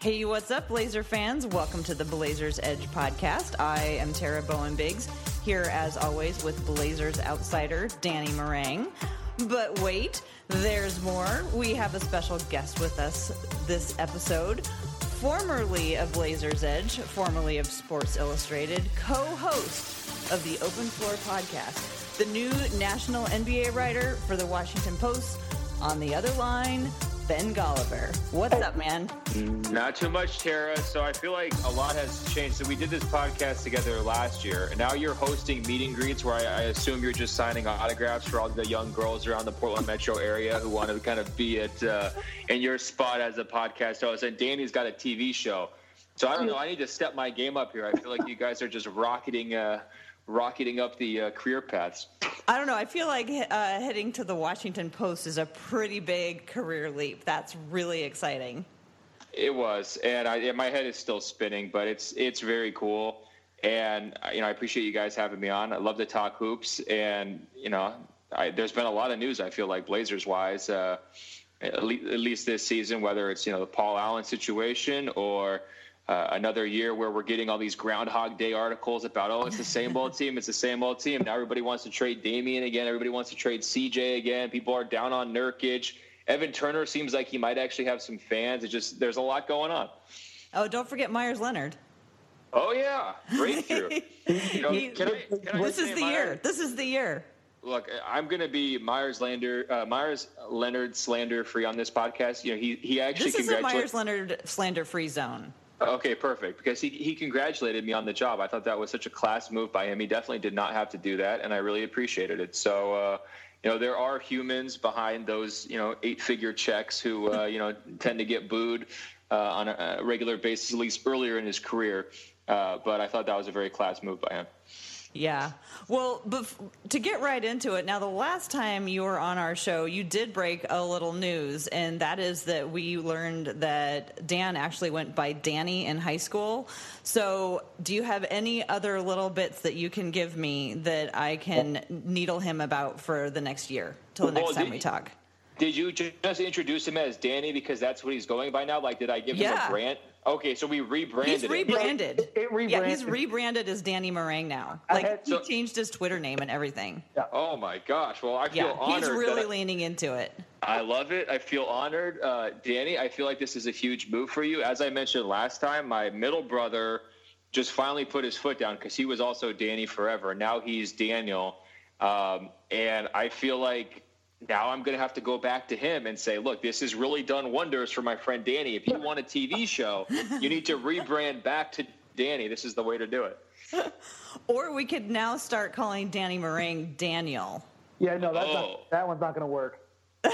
Hey, what's up, Blazer fans? Welcome to the Blazers Edge podcast. I am Tara Bowen Biggs, here as always with Blazers outsider Danny Marang. But wait, there's more. We have a special guest with us this episode. Formerly of Blazers Edge, formerly of Sports Illustrated, co host of the Open Floor podcast, the new national NBA writer for the Washington Post. On the other line, Ben Golliver. What's up, man? Not too much, Tara. So I feel like a lot has changed. So we did this podcast together last year, and now you're hosting meet and greets where I, I assume you're just signing autographs for all the young girls around the Portland metro area who want to kind of be at uh, in your spot as a podcast host. And Danny's got a TV show. So I don't know. I need to step my game up here. I feel like you guys are just rocketing. Uh, rocketing up the uh, career paths. I don't know. I feel like uh, heading to the Washington Post is a pretty big career leap. That's really exciting. It was, and I, my head is still spinning, but it's it's very cool. And you know, I appreciate you guys having me on. I love to talk hoops, and you know, I, there's been a lot of news. I feel like Blazers wise, uh, at, least, at least this season, whether it's you know the Paul Allen situation or uh, another year where we're getting all these Groundhog Day articles about, oh, it's the same old team, it's the same old team. Now everybody wants to trade Damian again. Everybody wants to trade CJ again. People are down on Nurkic. Evan Turner seems like he might actually have some fans. It just there's a lot going on. Oh, don't forget Meyers Leonard. Oh yeah, breakthrough. you know, He- can I, can this is the Meyers- year. This is the year. Look, I'm going to be Meyers Lander, uh, Meyers Leonard slander free on this podcast. You know, he he actually This is a. Meyers Leonard slander free zone. Okay, perfect. Because he, he congratulated me on the job. I thought that was such a class move by him. He definitely did not have to do that, and I really appreciated it. So, uh, you know, there are humans behind those, you know, eight figure checks who, uh, you know, tend to get booed uh, on a, regular basis, at least earlier in his career. Uh, but I thought that was a very class move by him. Yeah. Well, bef- to get right into it, now the last time you were on our show, you did break a little news, and that is that we learned that Dan actually went by Danny in high school. So, do you have any other little bits that you can give me that I can needle him about for the next year till the next Well, time we talk? Did you just introduce him as Danny because that's what he's going by now? Like, did I give him a brand? Okay, so we rebranded He's rebranded. It- it Yeah, he's rebranded. rebranded as Danny Marang now. Like had- he so- changed his Twitter name and everything. Oh my gosh! Well, I feel Yeah, honored. he's really I- leaning into it. I love it. I feel honored. Uh, Danny, I feel like this is a huge move for you. As I mentioned last time, my middle brother just finally put his foot down because he was also Danny forever. Now he's Daniel. Um, and I feel like now I'm going to have to go back to him and say, look, this has really done wonders for my friend Danny. If you want a TV show, you need to rebrand back to Danny. This is the way to do it. Or we could now start calling Danny Marang Daniel. Yeah, no, that's Oh. not, that one's not going to work.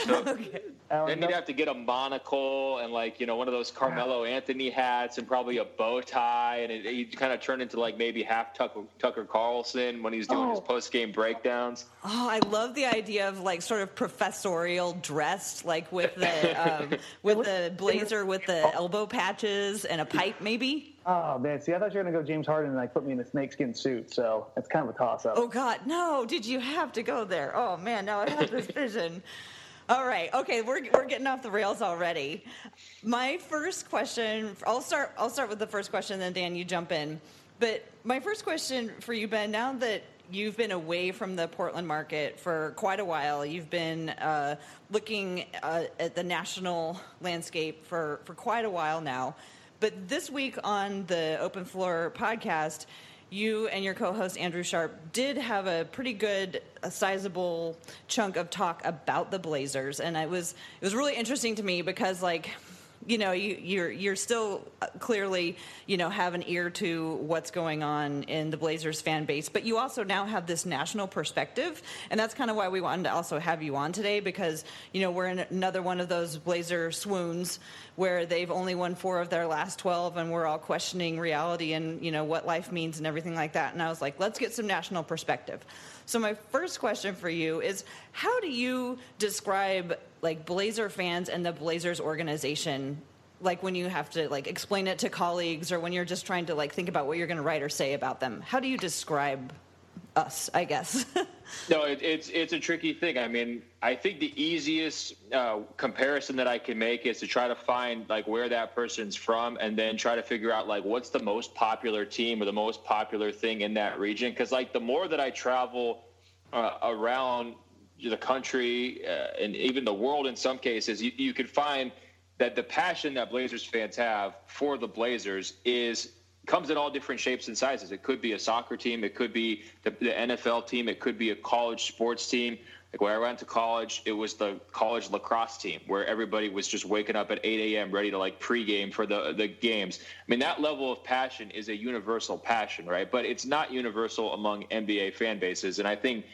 So, That one- Then you'd have to get a monocle and like you know one of those Carmelo Anthony hats and probably a bow tie and it, he'd kind of turn into like maybe half Tucker, Tucker Carlson when he's doing his Oh. post game breakdowns. Oh, I love the idea of like sort of professorial dressed, like with the um, with the blazer with the elbow patches and a pipe, maybe. Oh man, see, I thought you were gonna go James Harden and like put me in a snakeskin suit, so it's kind of a toss up. Oh God, no! Did you have to go there? Oh man, now I have this vision. All right, okay, we're we're getting off the rails already. My first question, I'll start. I'll start with the first question, then Dan, you jump in. But my first question for you, Ben, now that you've been away from the Portland market for quite a while. You've been uh, looking uh, at the national landscape for, for quite a while now. But this week on the Open Floor podcast, you and your co-host Andrew Sharp did have a pretty good, a sizable chunk of talk about the Blazers, and it was it was really interesting to me because like you know you, you're you're still uh, clearly you know have an ear to what's going on in the Blazers fan base, but you also now have this national perspective, and that's kind of why we wanted to also have you on today because you know we're in another one of those Blazer swoons where they've only won four of their last 12 and we're all questioning reality and you know what life means and everything like that and i was like let's get some national perspective so my first question for you is how do you describe like blazer fans and the blazers organization like when you have to like explain it to colleagues or when you're just trying to like think about what you're going to write or say about them how do you describe us, I guess. no, it, it's it's a tricky thing. I mean, I think the easiest uh, comparison that I can make is to try to find like where that person's from, and then try to figure out like what's the most popular team or the most popular thing in that region. Because like the more that I travel uh, around the country uh, and even the world, in some cases, you, you can find that the passion that Blazers fans have for the Blazers is comes in all different shapes and sizes. It could be a soccer team, it could be the, the, NFL team, it could be a college sports team. Like where I went to college, it was the college lacrosse team where everybody was just waking up at 8 a.m. ready to like pregame for the the games. I mean, that level of passion is a universal passion, right? But it's not universal among NBA fan bases, and I think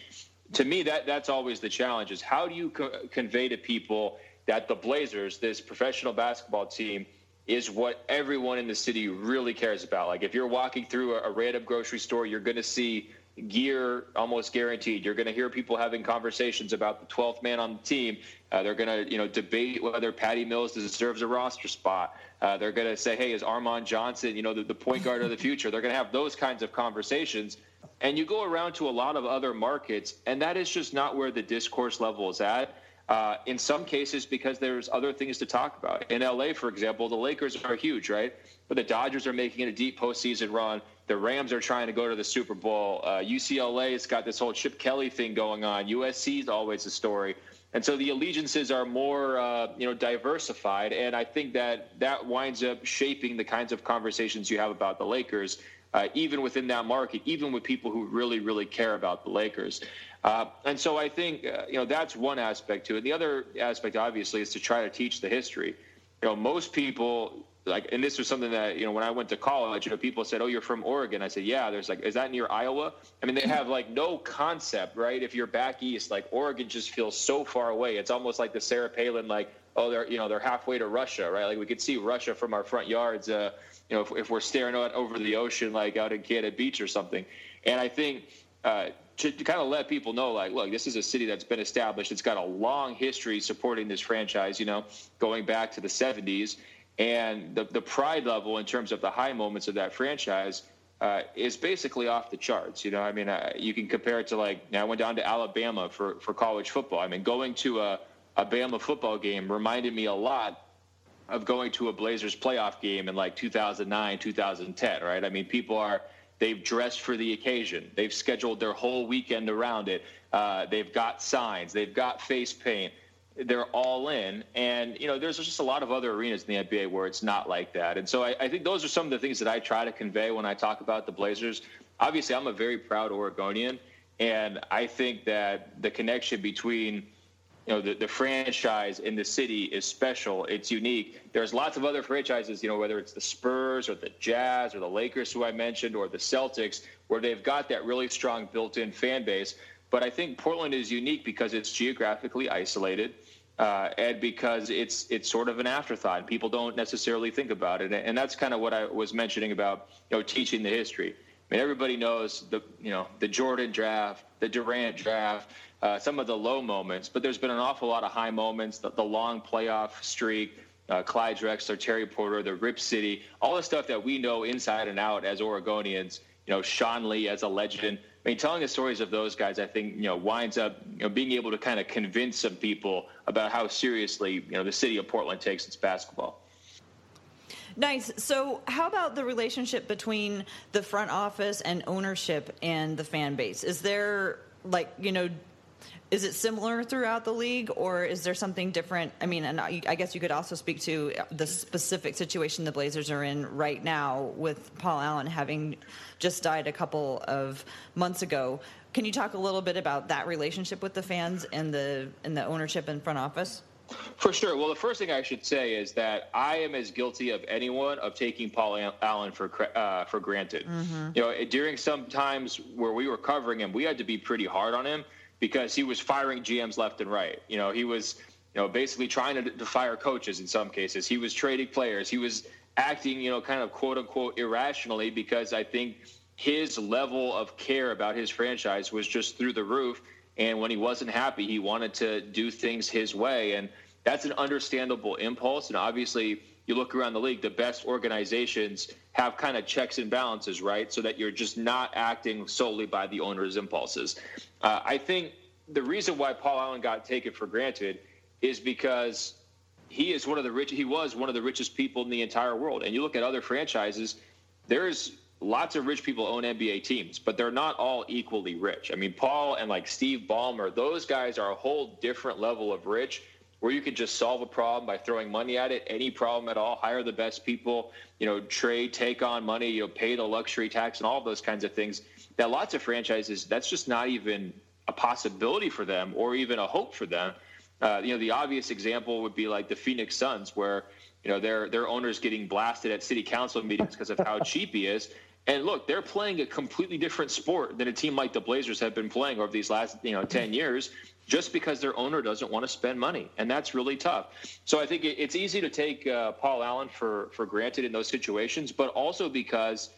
to me that that's always the challenge: is how do you co- convey to people that the Blazers, this professional basketball team, is what everyone in the city really cares about. Like if you're walking through a, a random grocery store, you're going to see gear almost guaranteed. You're going to hear people having conversations about the 12th man on the team. Uh, they're going to, you know, debate whether Patty Mills deserves a roster spot. Uh, they're going to say, "Hey, is Armon Johnson, you know, the, the point guard of the future?" They're going to have those kinds of conversations. And you go around to a lot of other markets, and that is just not where the discourse level is at. Uh, in some cases, because there's other things to talk about. In LA, for example, the Lakers are huge, right? But the Dodgers are making a deep postseason run. The Rams are trying to go to the Super Bowl. Uh, UCLA has got this whole Chip Kelly thing going on. USC is always a story. And so the allegiances are more, uh, you know, diversified, and I think that that winds up shaping the kinds of conversations you have about the Lakers, uh, even within that market, even with people who really, really care about the Lakers. Uh, and so I think uh, you know that's one aspect to it. The other aspect, obviously, is to try to teach the history. You know, most people like, and this was something that you know when I went to college, you know, people said, "Oh, you're from Oregon." I said, "Yeah." There's like, is that near Iowa? I mean, they have like no concept, right? If you're back east, like Oregon just feels so far away. It's almost like the Sarah Palin, like, oh, they're you know they're halfway to Russia, right? Like we could see Russia from our front yards. Uh, you know, if, if we're staring out over the ocean, like out in Cannon Beach or something. And I think. Uh, to, to, kind of let people know, like, look, this is a city that's been established. It's got a long history supporting this franchise, you know, going back to the 70s. And the, the pride level in terms of the high moments of that franchise uh, is basically off the charts. You know, I mean, uh, you can compare it to like, I went down to Alabama for, for college football. I mean, going to a, a Bama football game reminded me a lot of going to a Blazers playoff game in like 2009, 2010, right? I mean, people are – They've dressed for the occasion. They've scheduled their whole weekend around it. Uh, they've got signs. They've got face paint. They're all in. And, you know, there's just a lot of other arenas in the NBA where it's not like that. And so I, I think those are some of the things that I try to convey when I talk about the Blazers. Obviously, I'm a very proud Oregonian. And I think that the connection between – you know the, the franchise in the city is special. It's unique. There's lots of other franchises you know whether it's the spurs or the jazz or the lakers who i mentioned or the celtics where they've got that really strong built-in fan base. But i think portland is unique because it's geographically isolated uh, and because it's it's sort of an afterthought. People don't necessarily think about it. And that's kind of what i was mentioning about you know teaching the history. I mean, everybody knows the you know the Jordan draft, the Durant draft, uh, some of the low moments, but there's been an awful lot of high moments. The, the long playoff streak, uh, Clyde Drexler, Terry Porter, the Rip City, all the stuff that we know inside and out as Oregonians. You know, Schonely as a legend. I mean, telling the stories of those guys, I think, you know, winds up, you know, being able to kind of convince some people about how seriously, you know, the city of Portland takes its basketball. Nice. So, how about the relationship between the front office and ownership and the fan base? Is there like you know is it similar throughout the league or is there something different i mean and i guess you could also speak to the specific situation the blazers are in right now with paul allen having just died a couple of months ago can you talk a little bit about that relationship with the fans and the and the ownership and front office for sure. Well, the first thing I should say is that I am as guilty of anyone of taking Paul Allen for uh, for granted. Mm-hmm. You know, during some times where we were covering him, we had to be pretty hard on him because he was firing GMs left and right. You know, he was, you know, basically trying to, to fire coaches in some cases. He was trading players. He was acting, you know, kind of quote unquote irrationally because I think his level of care about his franchise was just through the roof. And when he wasn't happy, he wanted to do things his way. And that's an understandable impulse. And obviously, you look around the league, the best organizations have kind of checks and balances, right? So that you're just not acting solely by the owner's impulses. Uh, I think the reason why Paul Allen got taken for granted is because he is one of the rich. He was one of the richest people in the entire world. And you look at other franchises, there's lots of rich people own NBA teams, but they're not all equally rich. I mean, Paul and like Steve Ballmer, those guys are a whole different level of rich where you could just solve a problem by throwing money at it, any problem at all, hire the best people, you know, trade, take on money, you know, pay the luxury tax and all those kinds of things. That lots of franchises, that's just not even a possibility for them or even a hope for them. Uh, you know, the obvious example would be like the Phoenix Suns, where you know their their owners getting blasted at city council meetings because of how cheap he is. And look, they're playing a completely different sport than a team like the Blazers have been playing over these last you know ten years just because their owner doesn't want to spend money, and that's really tough. So I think it's easy to take uh, Paul Allen for for granted in those situations, but also because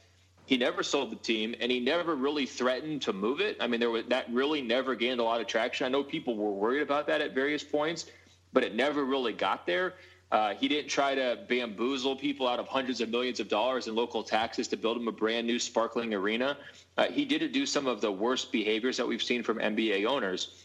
he never sold the team and he never really threatened to move it. I mean, there was that really never gained a lot of traction. I know people were worried about that at various points, but it never really got there. Uh, he didn't try to bamboozle people out of hundreds of millions of dollars in local taxes to build him a brand new sparkling arena. Uh, he did do some of the worst behaviors that we've seen from NBA owners.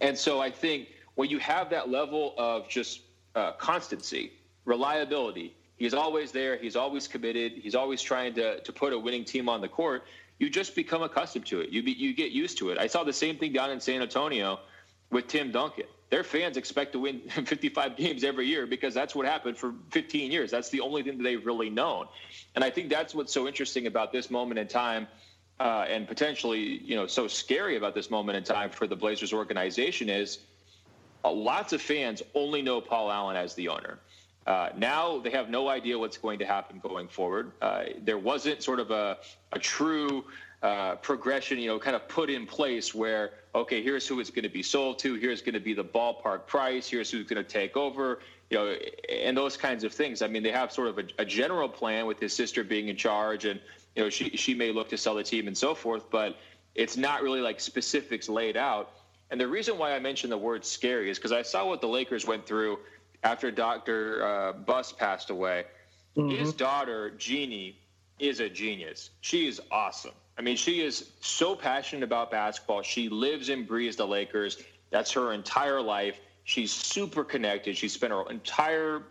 And so I think when you have that level of just uh, constancy, reliability, he's always there, he's always committed, he's always trying to, to put a winning team on the court, you just become accustomed to it. You, be, you get used to it. I saw the same thing down in San Antonio with Tim Duncan. Their fans expect to win 55 games every year because that's what happened for 15 years. That's the only thing that they've really known. And I think that's what's so interesting about this moment in time – uh, and potentially, you know, so scary about this moment in time for the Blazers organization is uh, lots of fans only know Paul Allen as the owner. Uh, now they have no idea what's going to happen going forward. Uh, there wasn't sort of a, a true uh, progression, you know, kind of put in place where, okay, here's who it's going to be sold to, here's going to be the ballpark price, here's who's going to take over, you know, and those kinds of things. I mean, they have sort of a, a general plan with his sister being in charge and you know, she she may look to sell the team and so forth, but it's not really like specifics laid out. And the reason why I mentioned the word scary is because I saw what the Lakers went through after Dr. Uh, Buss passed away. Mm-hmm. His daughter, Jeanie, is a genius. She is awesome. I mean, she is so passionate about basketball. She lives and breathes the Lakers. That's her entire life. She's super connected. She spent her entire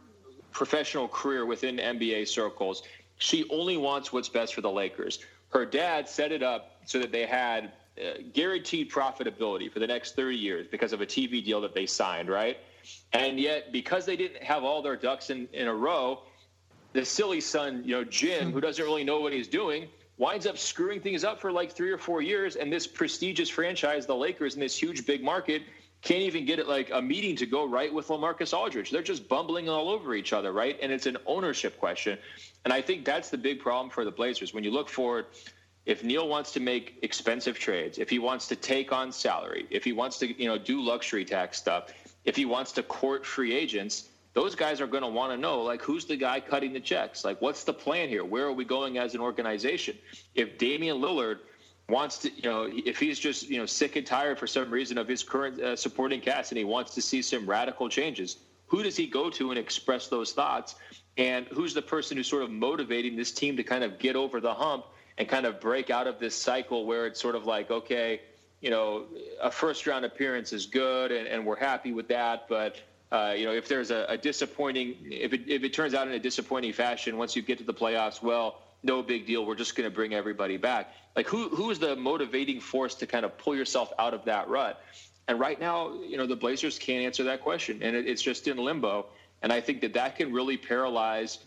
professional career within NBA circles. She only wants what's best for the Lakers. Her dad set it up so that they had uh, guaranteed profitability for the next 30 years because of a TV deal that they signed, right? And yet, because they didn't have all their ducks in, in a row, the silly son, you know, Jim, who doesn't really know what he's doing, winds up screwing things up for like three or four years. And this prestigious franchise, the Lakers, in this huge big market, can't even get it like a meeting to go right with LaMarcus Aldridge. They're just bumbling all over each other, right? And it's an ownership question. And I think that's the big problem for the Blazers. When you look forward, if Neil wants to make expensive trades, if he wants to take on salary, if he wants to, you know, do luxury tax stuff, if he wants to court free agents, those guys are going to want to know like who's the guy cutting the checks? Like what's the plan here? Where are we going as an organization? If Damian Lillard wants to, you know, if he's just, you know, sick and tired for some reason of his current uh, supporting cast and he wants to see some radical changes, who does he go to and express those thoughts? And who's the person who's sort of motivating this team to kind of get over the hump and kind of break out of this cycle where it's sort of like, okay, you know, a first round appearance is good and, and we're happy with that, but Uh, you know, if there's a, a disappointing, if it, if it turns out in a disappointing fashion, once you get to the playoffs, well, no big deal. We're just going to bring everybody back. Like, who who is the motivating force to kind of pull yourself out of that rut? And right now, you know, the Blazers can't answer that question, and it, it's just in limbo. And I think that that can really paralyze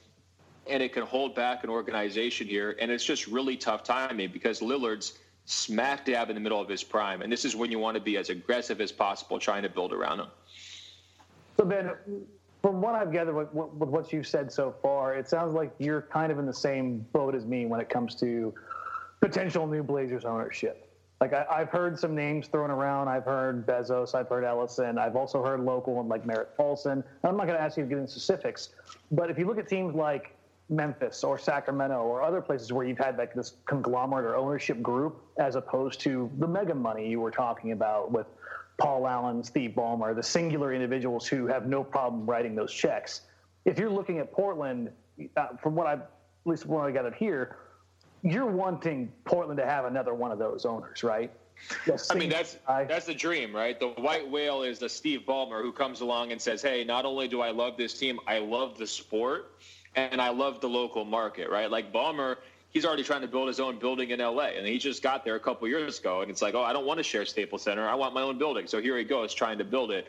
and it can hold back an organization here. And it's just really tough timing because Lillard's smack dab in the middle of his prime. And this is when you want to be as aggressive as possible trying to build around him. So, Ben, from what I've gathered with, with what you've said so far, it sounds like you're kind of in the same boat as me when it comes to potential new Blazers ownership. Like I, have heard some names thrown around. I've heard Bezos. I've heard Ellison. I've also heard local and like Merritt Paulson. I'm not going to ask you to get into specifics, but if you look at teams like Memphis or Sacramento or other places where you've had like this conglomerate or ownership group, as opposed to the mega money you were talking about with Paul Allen, Steve Ballmer, the singular individuals who have no problem writing those checks. If you're looking at Portland, uh, from what I, at least from what I gathered here, you're wanting Portland to have another one of those owners, right? I mean, that's guy. that's the dream, right? The white whale is the Steve Ballmer who comes along and says, "Hey, not only do I love this team, I love the sport, and I love the local market." Right? Like Ballmer, he's already trying to build his own building in LA, and he just got there a couple years ago, and it's like, "Oh, I don't want to share Staples Center. I want my own building." So here he goes trying to build it.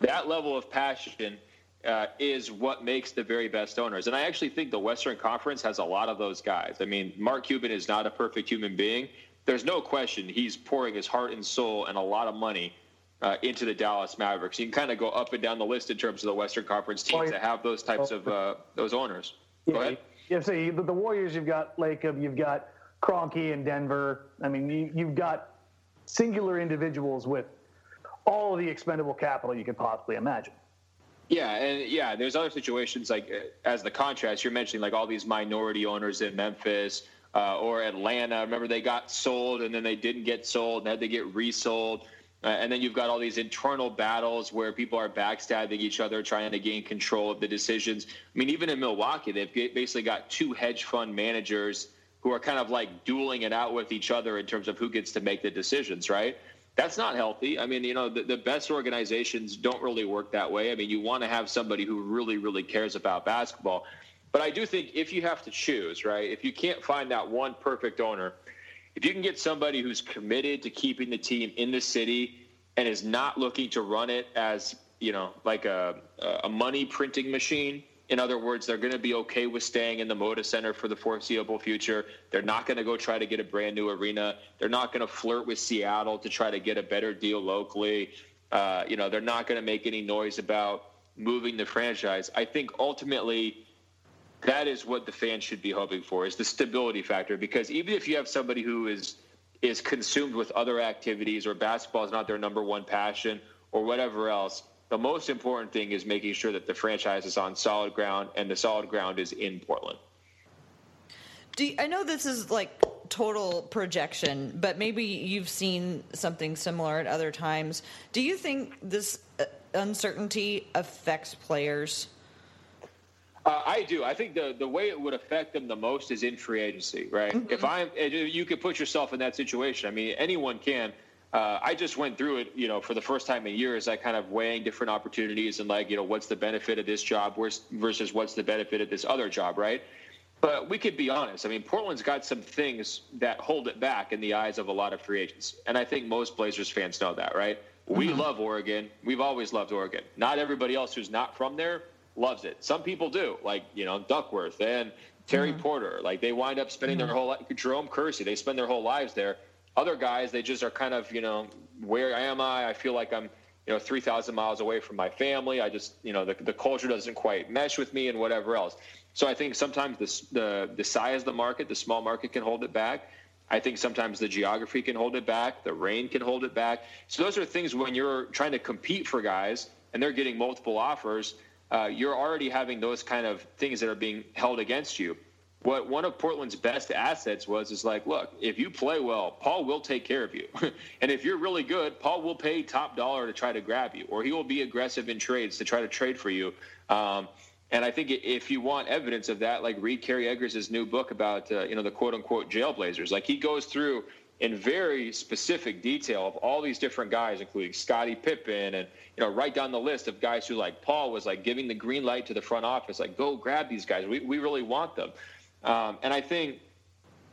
That level of passion uh, is what makes the very best owners. And I actually think the Western Conference has a lot of those guys. I mean, Mark Cuban is not a perfect human being. There's no question he's pouring his heart and soul and a lot of money uh, into the Dallas Mavericks. You can kind of go up and down the list in terms of the Western Conference teams that have those types of uh, those owners. Go yeah, ahead. Yeah, so you, the Warriors, you've got Lacob, you've got Kroenke in Denver. I mean, you, you've got singular individuals with all the expendable capital you could possibly imagine. Yeah, and yeah, there's other situations like uh, as the contrast you're mentioning, like all these minority owners in Memphis uh, or Atlanta. Remember, they got sold and then they didn't get sold and had to get resold. Uh, and then you've got all these internal battles where people are backstabbing each other, trying to gain control of the decisions. I mean, even in Milwaukee, they've basically got two hedge fund managers who are kind of like dueling it out with each other in terms of who gets to make the decisions, right? that's not healthy. I mean, you know, the, the, best organizations don't really work that way. I mean, you want to have somebody who really, really cares about basketball. But I do think if you have to choose, right, if you can't find that one perfect owner, if you can get somebody who's committed to keeping the team in the city and is not looking to run it as, you know, like a, a money printing machine, in other words, they're going to be okay with staying in the Moda Center for the foreseeable future. They're not going to go try to get a brand new arena. They're not going to flirt with Seattle to try to get a better deal locally. Uh, you know, they're not going to make any noise about moving the franchise. I think ultimately that is what the fans should be hoping for is the stability factor because even if you have somebody who is is consumed with other activities or basketball is not their number one passion or whatever else the most important thing is making sure that the franchise is on solid ground and the solid ground is in Portland. You, I know this is like total projection, but maybe you've seen something similar at other times. Do you think this uh, uncertainty affects players? Uh, I do. I think the the way it would affect them the most is in free agency, right? Mm-hmm. If I'm, you could put yourself in that situation. I mean, anyone can uh, I just went through it, you know, for the first time in years. I kind of weighing different opportunities and like, you know, what's the benefit of this job versus what's the benefit of this other job, right? But we could be honest. I mean, Portland's got some things that hold it back in the eyes of a lot of free agents, and I think most Blazers fans know that, right? We mm-hmm. love Oregon. We've always loved Oregon. Not everybody else who's not from there loves it. Some people do, like you know Duckworth and Terry mm-hmm. Porter. Like they wind up spending mm-hmm. their whole life. Jerome Kersey. They spend their whole lives there. Other guys, they just are kind of, you know, where am I? I feel like I'm, you know, 3,000 miles away from my family. I just, you know, the, the culture doesn't quite mesh with me and whatever else. So I think sometimes the, the, the size of the market, the small market can hold it back. I think sometimes the geography can hold it back. The rain can hold it back. So those are things when you're trying to compete for guys and they're getting multiple offers, uh, you're already having those kind of things that are being held against you what one of Portland's best assets was is like, look, if you play well, Paul will take care of you. and if you're really good, Paul will pay top dollar to try to grab you, or he will be aggressive in trades to try to trade for you. Um, and I think if you want evidence of that, like read Kerry Eggers' new book about, uh, you know, the quote unquote jailblazers. Like he goes through in very specific detail of all these different guys, including Scottie Pippen, and you know, right down the list of guys who like Paul was like giving the green light to the front office, like go grab these guys. We we really want them. Um, and I think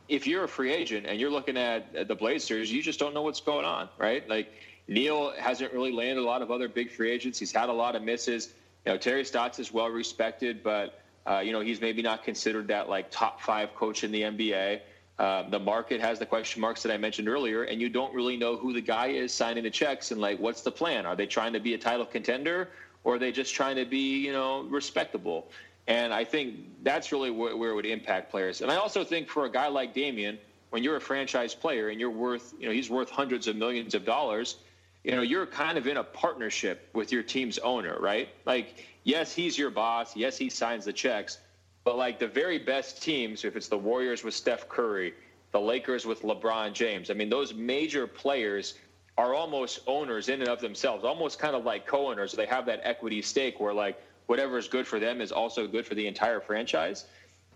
if you're a free agent and you're looking at, at the Blazers, you just don't know what's going on, right? Like Neil hasn't really landed a lot of other big free agents. He's had a lot of misses. You know, Terry Stotts is well respected, but uh, you know he's maybe not considered that like top five coach in the NBA. Uh, the market has the question marks that I mentioned earlier, and you don't really know who the guy is signing the checks and like what's the plan? Are they trying to be a title contender or are they just trying to be you know respectable? And I think that's really where, where it would impact players. And I also think for a guy like Damian, when you're a franchise player and you're worth, you know, he's worth hundreds of millions of dollars, you know, you're kind of in a partnership with your team's owner, right? Like, yes, he's your boss. Yes, he signs the checks. But like the very best teams, if it's the Warriors with Steph Curry, the Lakers with LeBron James, I mean, those major players are almost owners in and of themselves, almost kind of like co-owners. They have that equity stake where like whatever is good for them is also good for the entire franchise.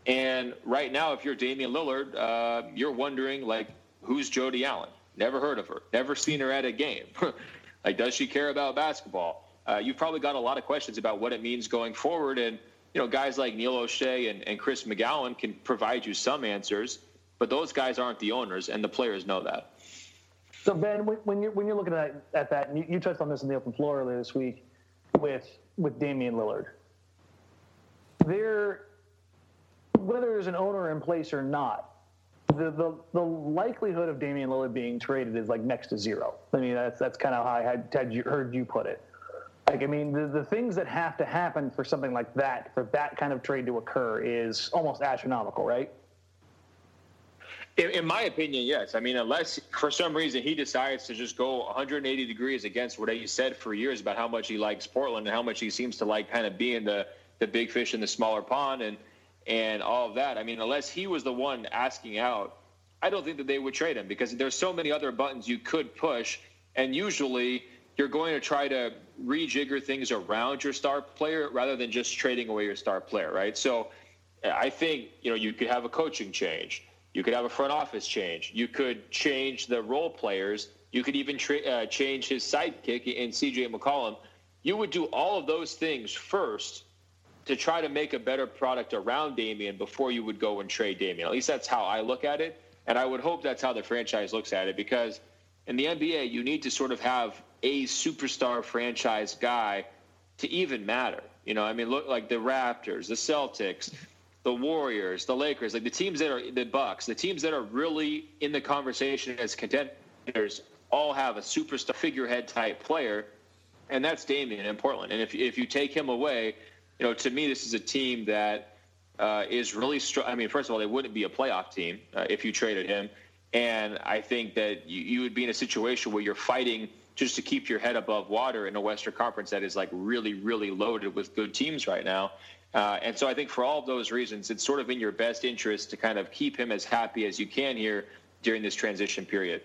And right now, if you're Damian Lillard, uh, you're wondering like, who's Jody Allen? Never heard of her. Never seen her at a game. like, does she care about basketball? Uh, you've probably got a lot of questions about what it means going forward. And you know, guys like Neil Olshey and, and Chris McGowan can provide you some answers, but those guys aren't the owners, and the players know that. So Ben, when you're when you're looking at, at that, and you, you touched on this in the open floor earlier this week with with Damian Lillard. There, whether there's an owner in place or not, the, the, the likelihood of Damian Lillard being traded is like next to zero. I mean, that's that's kind of how I had, had you, heard you put it. Like, I mean, the, the things that have to happen for something like that, for that kind of trade to occur, is almost astronomical, right? In, in, my opinion, yes. I mean, unless for some reason he decides to just go 180 degrees against what he said for years about how much he likes Portland and how much he seems to like kind of being the the big fish in the smaller pond and and all of that. I mean, unless he was the one asking out, I don't think that they would trade him because there's so many other buttons you could push, and usually you're going to try to rejigger things around your star player rather than just trading away your star player, right? So I think you know you could have a coaching change you could have a front office change. You could change the role players. You could even tra- uh, change his sidekick in CJ McCollum. You would do all of those things first to try to make a better product around Damian before you would go and trade Damian. At least that's how I look at it. And I would hope that's how the franchise looks at it because in the NBA, you need to sort of have a superstar franchise guy to even matter. You know, I mean, look like the Raptors, the Celtics, the Warriors, the Lakers, like the teams that are the Bucks, the teams that are really in the conversation as contenders, all have a superstar figurehead type player, and that's Damian in Portland. And if if you take him away, you know, to me, this is a team that uh, is really strong. I mean, first of all, they wouldn't be a playoff team uh, if you traded him, and I think that you, you would be in a situation where you're fighting just to keep your head above water in a Western Conference that is like really, really loaded with good teams right now. Uh, and so I think for all of those reasons, it's sort of in your best interest to kind of keep him as happy as you can here during this transition period.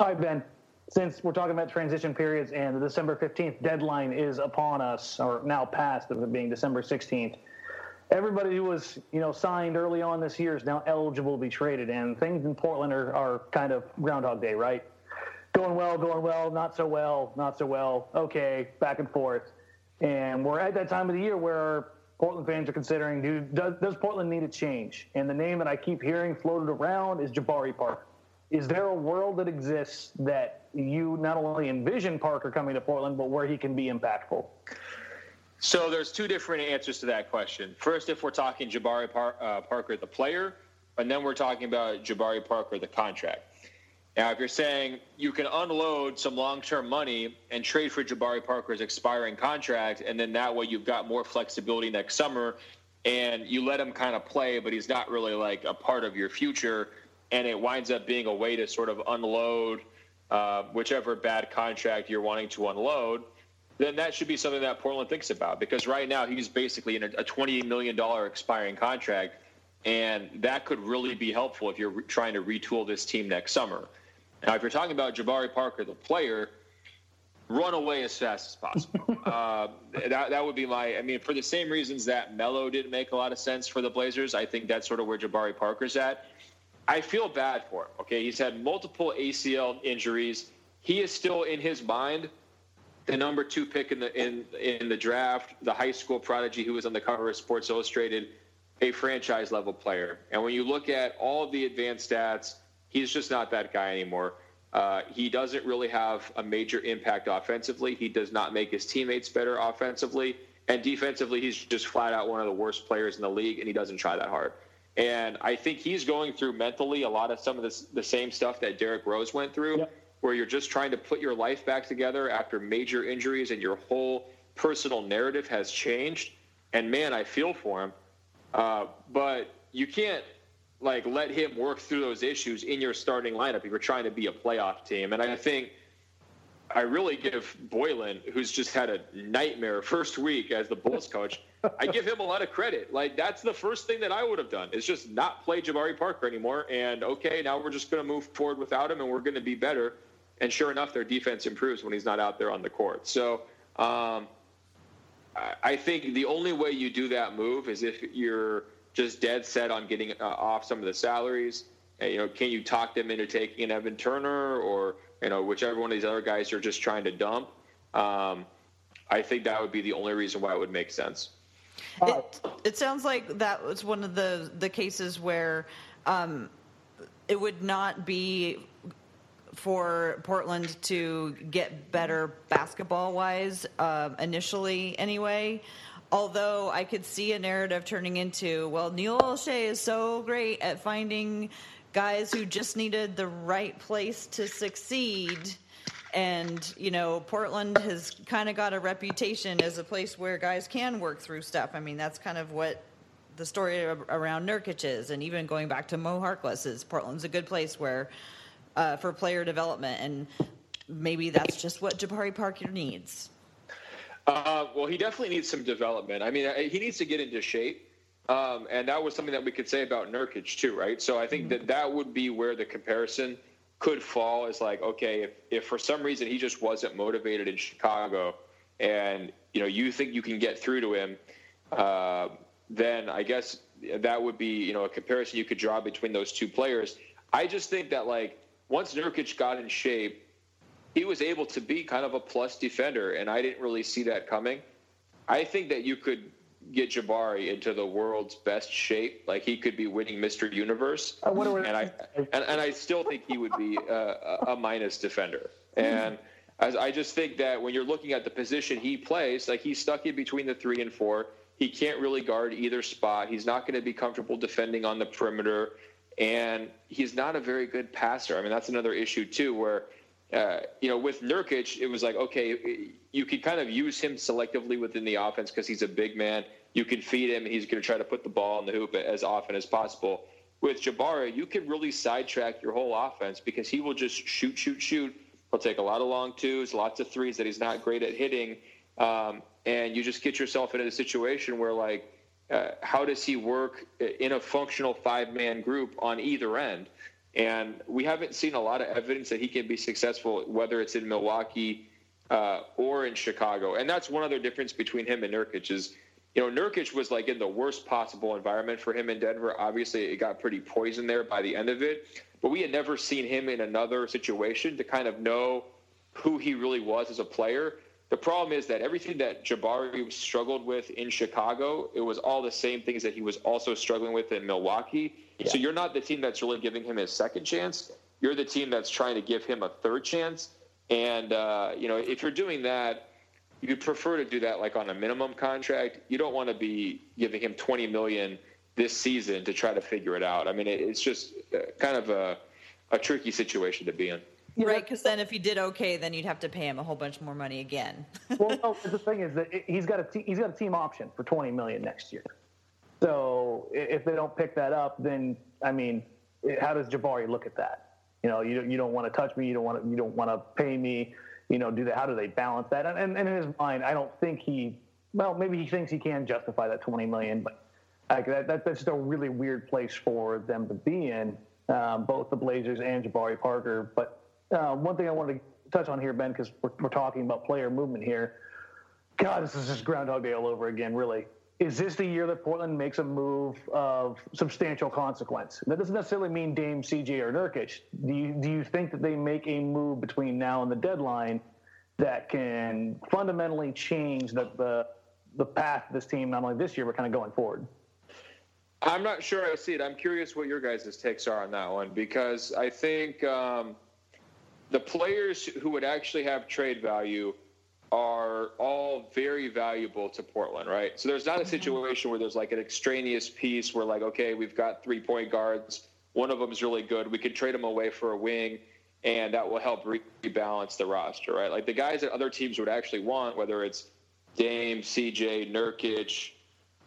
All right, Ben. Since we're talking about transition periods and the December 15th deadline is upon us, or now past, of it being December 16th, everybody who was you know signed early on this year is now eligible to be traded, and things in Portland are, are kind of Groundhog Day, right? Going well, going well, not so well, not so well, okay, back and forth. And we're at that time of the year where Portland fans are considering do, does, does Portland need a change? And the name that I keep hearing floated around is Jabari Parker. Is there a world that exists that you not only envision Parker coming to Portland, but where he can be impactful? So there's two different answers to that question. First, if we're talking Jabari Par- uh, Parker, the player, and then we're talking about Jabari Parker, the contract. Now, if you're saying you can unload some long-term money and trade for Jabari Parker's expiring contract, and then that way you've got more flexibility next summer, and you let him kind of play, but he's not really like a part of your future, and it winds up being a way to sort of unload uh, whichever bad contract you're wanting to unload, then that should be something that Portland thinks about because right now he's basically in a, a $28 million expiring contract, and that could really be helpful if you're re- trying to retool this team next summer. Now, if you're talking about Jabari Parker, the player, run away as fast as possible. uh, that, that would be my. I mean, for the same reasons that Melo didn't make a lot of sense for the Blazers, I think that's sort of where Jabari Parker's at. I feel bad for him. Okay, he's had multiple ACL injuries. He is still in his mind the number two pick in the in in the draft, the high school prodigy who was on the cover of Sports Illustrated, a franchise level player. And when you look at all of the advanced stats, he's just not that guy anymore. Uh, he doesn't really have a major impact offensively. He does not make his teammates better offensively. And defensively, he's just flat out one of the worst players in the league, and he doesn't try that hard. And I think he's going through mentally a lot of some of this, the same stuff that Derrick Rose went through, yep. where you're just trying to put your life back together after major injuries and your whole personal narrative has changed. And man, I feel for him. Uh, but you can't like let him work through those issues in your starting lineup if you're trying to be a playoff team. And I think I really give Boylen, who's just had a nightmare first week as the Bulls coach, I give him a lot of credit. Like that's the first thing that I would have done is just not play Jabari Parker anymore. And okay, now we're just going to move forward without him, and we're going to be better. And sure enough, their defense improves when he's not out there on the court. So um, I think the only way you do that move is if you're just dead set on getting uh, off some of the salaries. And, you know, can you talk them into taking an Evan Turner or you know whichever one of these other guys you're just trying to dump? Um, I think that would be the only reason why it would make sense. It, it sounds like that was one of the the cases where um, it would not be for Portland to get better basketball wise uh, initially anyway. Although I could see a narrative turning into, well, Neil Olshey is so great at finding guys who just needed the right place to succeed. And, you know, Portland has kind of got a reputation as a place where guys can work through stuff. I mean, that's kind of what the story around Nurkic is. And even going back to Mo Harkless is Portland's a good place where uh, for player development. And maybe that's just what Jabari Parker needs. Uh, well, he definitely needs some development. I mean, he needs to get into shape. Um, and that was something that we could say about Nurkic too, right? So I think mm-hmm. that that would be where the comparison could fall is like, okay, if, if for some reason he just wasn't motivated in Chicago and, you know, you think you can get through to him, uh, then I guess that would be, you know, a comparison you could draw between those two players. I just think that like once Nurkic got in shape, he was able to be kind of a plus defender, and I didn't really see that coming. I think that you could get Jabari into the world's best shape. Like he could be winning Mr. Universe, I and I and, and I still think he would be uh, a, a minus defender. And as I just think that when you're looking at the position he plays, like he's stuck in between the three and four. He can't really guard either spot. He's not going to be comfortable defending on the perimeter, and he's not a very good passer. I mean, that's another issue too, where uh, you know, with Nurkic, it was like, okay, you could kind of use him selectively within the offense because he's a big man. You can feed him, he's going to try to put the ball in the hoop as often as possible. With Jabari, you can really sidetrack your whole offense because he will just shoot, shoot, shoot. He'll take a lot of long twos, lots of threes that he's not great at hitting. Um, and you just get yourself into a situation where, like, uh, how does he work in a functional five man group on either end? And we haven't seen a lot of evidence that he can be successful, whether it's in Milwaukee uh, or in Chicago. And that's one other difference between him and Nurkic is, you know, Nurkic was like in the worst possible environment for him in Denver. Obviously, it got pretty poisoned there by the end of it. But we had never seen him in another situation to kind of know who he really was as a player. The problem is that everything that Jabari struggled with in Chicago, it was all the same things that he was also struggling with in Milwaukee. Yeah. So you're not the team that's really giving him his second chance. You're the team that's trying to give him a third chance. And uh, you know, if you're doing that, you'd prefer to do that like on a minimum contract. You don't want to be giving him 20 million this season to try to figure it out. I mean, it's just uh, kind of a, a tricky situation to be in. Right, because then if he did okay, then you'd have to pay him a whole bunch more money again. well, no, the thing is that he's got a te- he's got a team option for 20 million next year. So if they don't pick that up, then I mean, how does Jabari look at that? You know, you you don't want to touch me, you don't want to you don't want to pay me, you know, do that. How do they balance that? And, and, in his mind, I don't think he. Well, maybe he thinks he can justify that 20 million, but like that, that that's just a really weird place for them to be in, um, both the Blazers and Jabari Parker. But uh, one thing I wanted to touch on here, Ben, because we're, we're talking about player movement here. God, this is just Groundhog Day all over again, really. Is this the year that Portland makes a move of substantial consequence? That doesn't necessarily mean Dame, CJ, or Nurkic. Do you, do you think that they make a move between now and the deadline that can fundamentally change the, the, the path of this team, not only this year, but kind of going forward? I'm not sure I see it. I'm curious what your guys' takes are on that one because I think um, the players who would actually have trade value – are all very valuable to Portland, right? So there's not a mm-hmm. situation where there's like an extraneous piece where like, okay, we've got three point guards, one of them is really good, we could trade them away for a wing, and that will help rebalance the roster, right? Like the guys that other teams would actually want, whether it's Dame, CJ, Nurkic,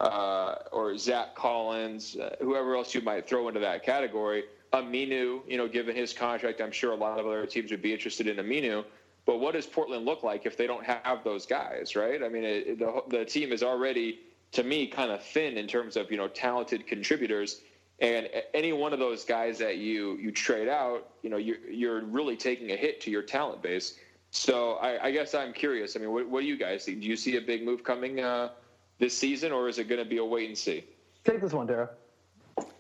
uh, or Zach Collins, uh, whoever else you might throw into that category. Aminu, you know, given his contract, I'm sure a lot of other teams would be interested in Aminu. But what does Portland look like if they don't have those guys, right? I mean, it, the, the team is already, to me, kind of thin in terms of you know talented contributors. And any one of those guys that you you trade out, you know, you're you're really taking a hit to your talent base. So I, I guess I'm curious. I mean, what, what, do you guys think? Do you see a big move coming uh, this season, or is it going to be a wait and see? Take this one, Tara.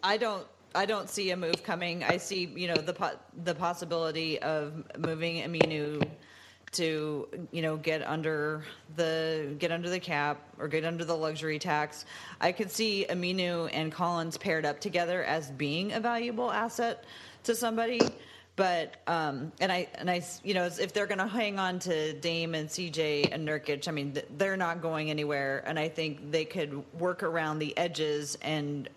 I don't. I don't see a move coming. I see, you know, the po- the possibility of moving Aminu to you know get under the get under the cap or get under the luxury tax. I could see Aminu and Collins paired up together as being a valuable asset to somebody. But um, and I and I you know if they're going to hang on to Dame and CJ and Nurkic, I mean they're not going anywhere, and I think they could work around the edges and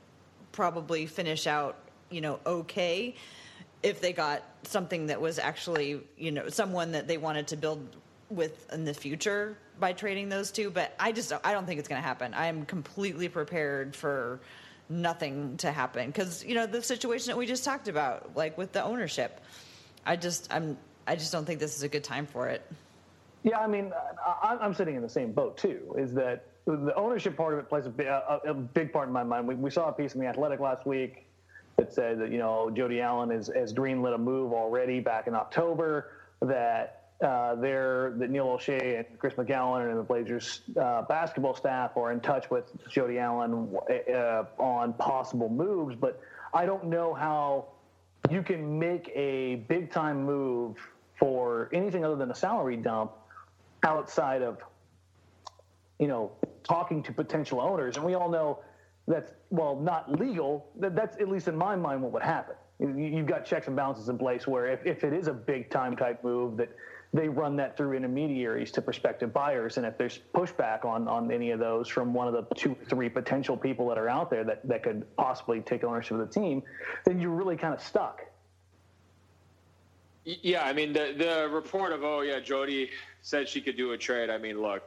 probably finish out you know okay if they got something that was actually, you know, someone that they wanted to build with in the future by trading those two. But I just I don't think it's going to happen. I am completely prepared for nothing to happen because you know the situation that we just talked about, like with the ownership. I just I'm I just don't think this is a good time for it. Yeah, I mean, I'm sitting in the same boat too. Is that the ownership part of it plays a, big part in my mind. We saw a piece in the Athletic last week that said that you know Jody Allen has, has greenlit a move already back in October that uh, they're that Neil Olshey and Chris McGowan and the Blazers uh, basketball staff are in touch with Jody Allen uh, on possible moves, but I don't know how you can make a big time move for anything other than a salary dump outside of you know talking to potential owners, and we all know that's well not legal that, that's at least in my mind what would happen. You've got checks and balances in place where if, if it is a big time type move that they run that through intermediaries to prospective buyers and if there's pushback on on any of those from one of the two three potential people that are out there that, that could possibly take ownership of the team then you're really kind of stuck. Yeah i mean the the report of oh yeah jody said she could do a trade. I mean look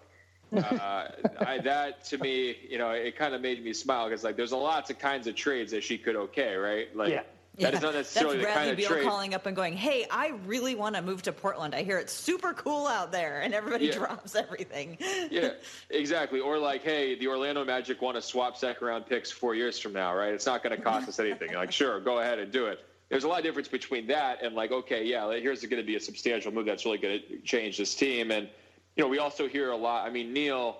uh, I, that to me, you know, it kind of made me smile because like there's a lots of kinds of trades that she could okay, right? Like. Yeah. That yeah. is not necessarily That's the kind of Beal trade. calling up and going, "Hey, I really want to move to Portland. I hear it's super cool out there," and everybody yeah. drops everything. yeah, exactly. Or like, "Hey, the Orlando Magic want to swap second round picks four years from now, right? It's not going to cost us anything." like, sure, go ahead and do it. There's a lot of difference between that and like, okay, yeah, here's going to be a substantial move that's really going to change this team. And you know, we also hear a lot. I mean, Neil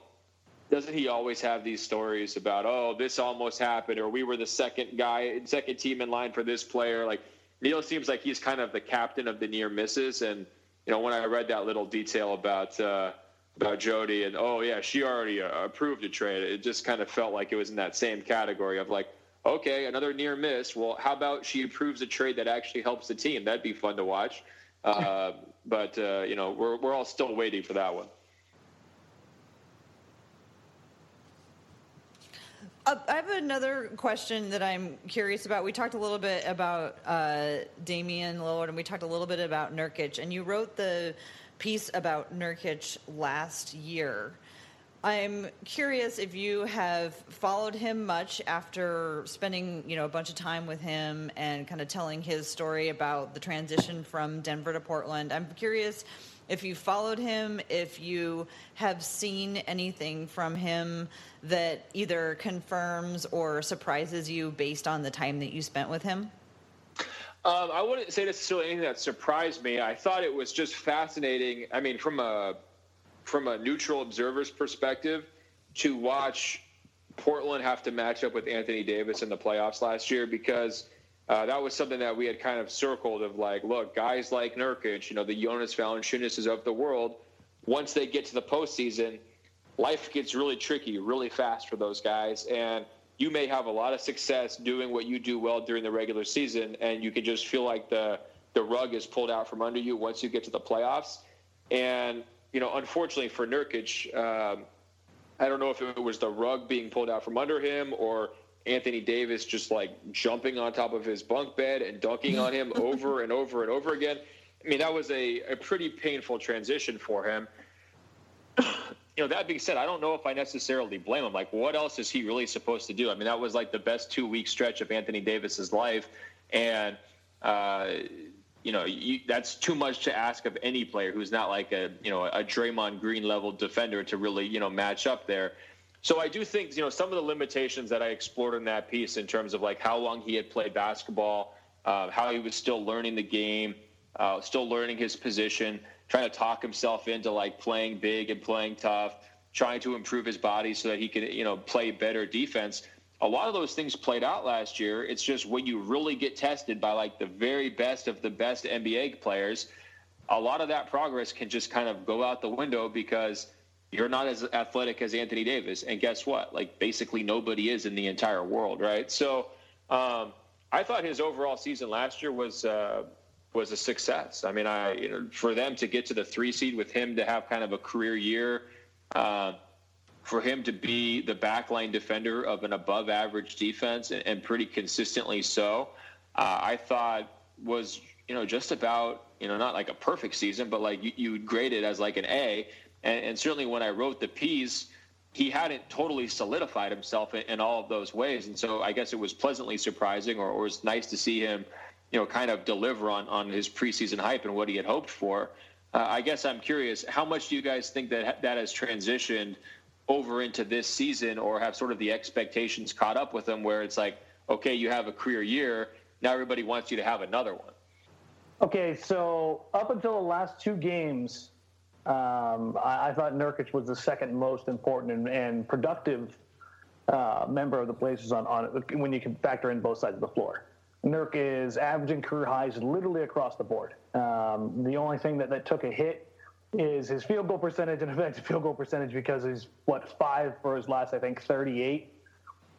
doesn't he always have these stories about oh this almost happened or we were the second guy second team in line for this player? Like neil seems like he's kind of the captain of the near misses. And you know when i read that little detail about uh, about jody and oh yeah she already uh, approved a trade it just kind of felt like it was in that same category of like okay another near miss. Well how about she approves a trade that actually helps the team? That'd be fun to watch uh, but uh, you know we're, we're all still waiting for that one Uh, I have another question that I'm curious about. We talked a little bit about uh, Damian Lillard, and we talked a little bit about Nurkic. And you wrote the piece about Nurkic last year. I'm curious if you have followed him much after spending, you know, a bunch of time with him and kind of telling his story about the transition from Denver to Portland. I'm curious if you followed him, if you have seen anything from him that either confirms or surprises you based on the time that you spent with him? Um, I wouldn't say necessarily anything that surprised me. I thought it was just fascinating. I mean, from a from a neutral observer's perspective, to watch Portland have to match up with Anthony Davis in the playoffs last year because uh, that was something that we had kind of circled of like, look, guys like Nurkic, you know, the Jonas Valanciunas of the world, once they get to the postseason, life gets really tricky really fast for those guys. And you may have a lot of success doing what you do well during the regular season, and you can just feel like the the rug is pulled out from under you once you get to the playoffs. And you know, unfortunately for Nurkic, um, I don't know if it was the rug being pulled out from under him or Anthony Davis just like jumping on top of his bunk bed and dunking on him over and over and over again. I mean, that was a, a pretty painful transition for him. you know, that being said, I don't know if I necessarily blame him. Like, what else is he really supposed to do? I mean, that was like the best two week stretch of Anthony Davis's life. And, uh, you know, you, that's too much to ask of any player who's not like a, you know, a Draymond Green level defender to really, you know, match up there. So I do think, you know, some of the limitations that I explored in that piece in terms of like how long he had played basketball, uh, how he was still learning the game, uh, still learning his position, trying to talk himself into like playing big and playing tough, trying to improve his body so that he could, you know, play better defense a lot of those things played out last year. It's just when you really get tested by like the very best of the best NBA players, a lot of that progress can just kind of go out the window because you're not as athletic as Anthony Davis. And guess what? Like basically nobody is in the entire world, right? So um, I thought his overall season last year was uh, was a success. I mean, I you know for them to get to the three seed with him to have kind of a career year. Uh, for him to be the backline defender of an above average defense and, and pretty consistently so, uh, I thought was, you know, just about, you know, not like a perfect season, but like you, you grade it as like an A. And, and, certainly when I wrote the piece, he hadn't totally solidified himself in, in, all of those ways. And so I guess it was pleasantly surprising or, or was nice to see him, you know, kind of deliver on, on his preseason hype and what he had hoped for. Uh, I guess I'm curious, how much do you guys think that that has transitioned over into this season or have sort of the expectations caught up with them where it's like, okay, you have a career year. Now everybody wants you to have another one. Okay, so up until the last two games, um, I, I, thought Nurkic was the second most important and, and productive uh, member of the Blazers on, on when you can factor in both sides of the floor. Nurk is averaging career highs literally across the board. Um, the only thing that, that took a hit is his field goal percentage and effective field goal percentage because he's what five for his last I think 38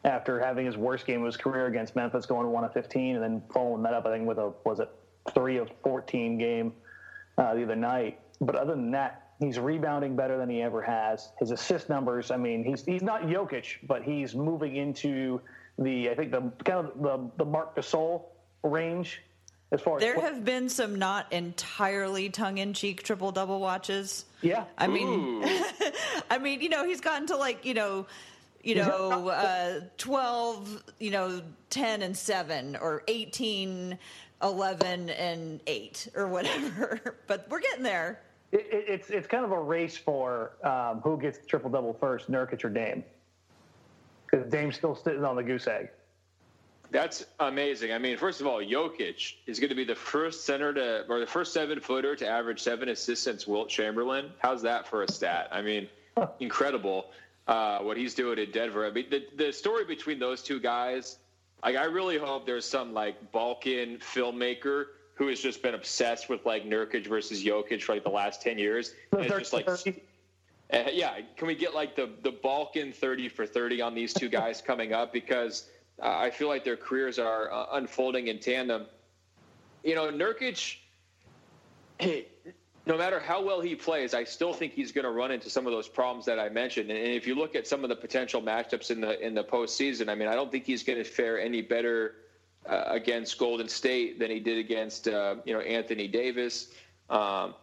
after having his worst game of his career against Memphis going one of 15 and then following that up I think with a was it three of 14 game uh, the other night. But other than that, he's rebounding better than he ever has. His assist numbers, I mean, he's he's not Jokic, but he's moving into the I think the kind of the the Marc Gasol range as far there as have been some not entirely tongue-in-cheek triple double watches. Yeah, I mean, I mean, you know, he's gotten to like you know, you know, uh, twelve, you know, ten and seven, or 18, 11 and eight, or whatever. but we're getting there. It, it, it's it's kind of a race for um, who gets triple double first, Nurkic or Dame, because Dame's still sitting on the goose egg. That's amazing. I mean, first of all, Jokic is going to be the first center to, or the first seven footer to average seven assists since Wilt Chamberlain. How's that for a stat? I mean, incredible uh, what he's doing in Denver. I mean, the, the story between those two guys, like, I really hope there's some like Balkan filmmaker who has just been obsessed with like Nurkic versus Jokic for like the last 10 years. And it's just like, uh, yeah, can we get like the, the Balkan 30 for 30 on these two guys coming up? Because uh, I feel like their careers are uh, unfolding in tandem. You know, Nurkic, no matter how well he plays, I still think he's going to run into some of those problems that I mentioned. And if you look at some of the potential matchups in the in the postseason, I mean, I don't think he's going to fare any better uh, against Golden State than he did against uh, you know Anthony Davis. Um,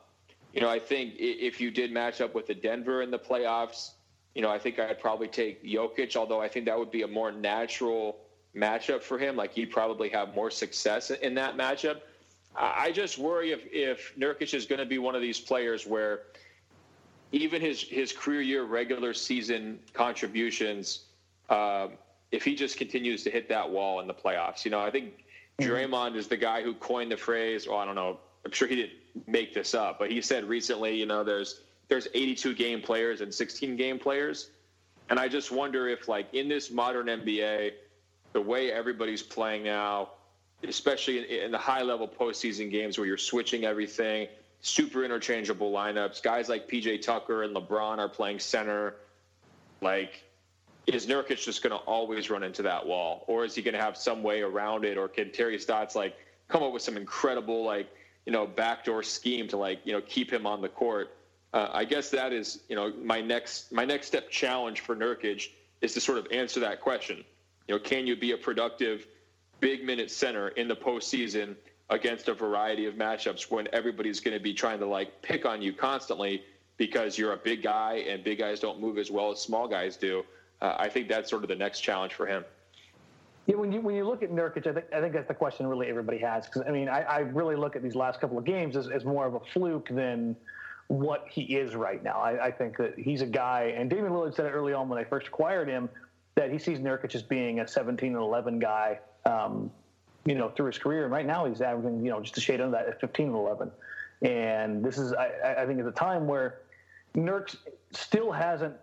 you know, I think if you did match up with the Denver in the playoffs, you know, I think I'd probably take Jokic, although I think that would be a more natural matchup for him. Like he'd probably have more success in that matchup. I just worry if if Nurkic is going to be one of these players where even his his career year regular season contributions, uh, if he just continues to hit that wall in the playoffs, you know, I think mm-hmm. Draymond is the guy who coined the phrase. Well, I don't know. I'm sure he didn't make this up, but he said recently, you know, there's there's 82 game players and 16 game players. And I just wonder if, like, in this modern NBA, the way everybody's playing now, especially in, in the high level postseason games where you're switching everything, super interchangeable lineups, guys like PJ Tucker and LeBron are playing center. Like, is Nurkic just going to always run into that wall, or is he going to have some way around it, or can Terry Stotts like come up with some incredible like you know backdoor scheme to like you know keep him on the court? Uh, I guess that is you know my next my next step challenge for Nurkic is to sort of answer that question. You know, can you be a productive big minute center in the postseason against a variety of matchups when everybody's going to be trying to like pick on you constantly because you're a big guy and big guys don't move as well as small guys do? uh, I think that's sort of the next challenge for him. Yeah, when you when you look at Nurkic, I think I think that's the question really everybody has. Because I mean, I, I, really look at these last couple of games as, as more of a fluke than what he is right now. I, I think that he's a guy, and Damian Lillard said it early on when they first acquired him that he sees Nurkic as being a 17 and 11 guy, um, you know, through his career. And right now he's averaging, you know, just a shade under that at 15 and 11. And this is, I, I think, at a time where Nurk still hasn't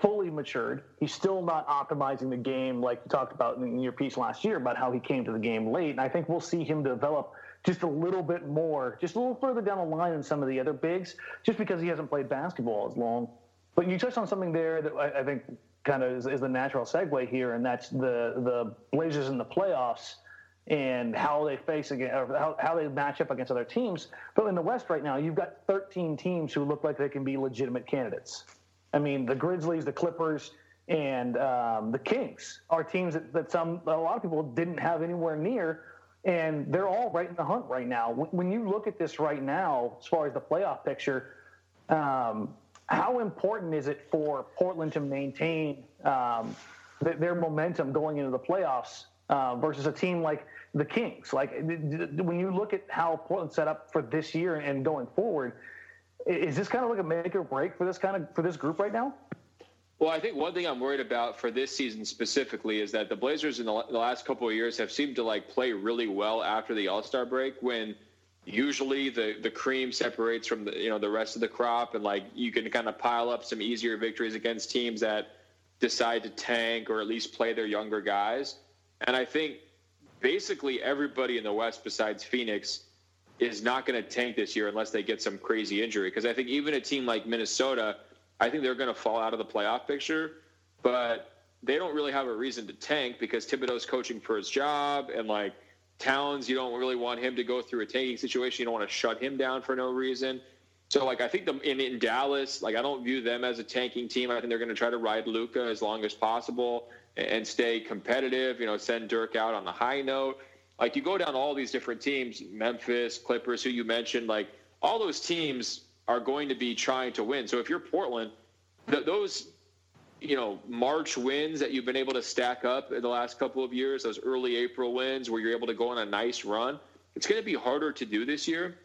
fully matured. He's still not optimizing the game like you talked about in your piece last year about how he came to the game late. And I think we'll see him develop just a little bit more, just a little further down the line than some of the other bigs, just because he hasn't played basketball as long. But you touched on something there that I, I think kind of is, is, the natural segue here, and that's the the Blazers in the playoffs and how they face again, how, how they match up against other teams. But in the West right now, you've got 13 teams who look like they can be legitimate candidates. I mean, the Grizzlies, the Clippers, and um, the Kings are teams that, that some a lot of people didn't have anywhere near, and they're all right in the hunt right now. When, you look at this right now, as far as the playoff picture, um, how important is it for Portland to maintain um, th- their momentum going into the playoffs uh, versus a team like the Kings? Like when you look at how Portland set up for this year and going forward is this kind of like a make or break for this kind of for this group right now? Well, I think one thing I'm worried about for this season specifically is that the Blazers in the, last couple of years have seemed to like play really well after the All Star break when usually the the cream separates from the you know the rest of the crop and like you can kind of pile up some easier victories against teams that decide to tank or at least play their younger guys. And I think basically everybody in the West besides Phoenix is not going to tank this year unless they get some crazy injury. Because I think even a team like Minnesota, I think they're going to fall out of the playoff picture, but they don't really have a reason to tank because Thibodeau's coaching for his job and like Towns, you don't really want him to go through a tanking situation. You don't want to shut him down for no reason. So like I think the, in, in Dallas, like I don't view them as a tanking team. I think they're going to try to ride Luka as long as possible and stay competitive. You know, send Dirk out on the high note like you go down all these different teams, Memphis, Clippers, who you mentioned, like all those teams are going to be trying to win. So if you're Portland, th- those you know March wins that you've been able to stack up in the last couple of years, those early April wins where you're able to go on a nice run, it's going to be harder to do this year.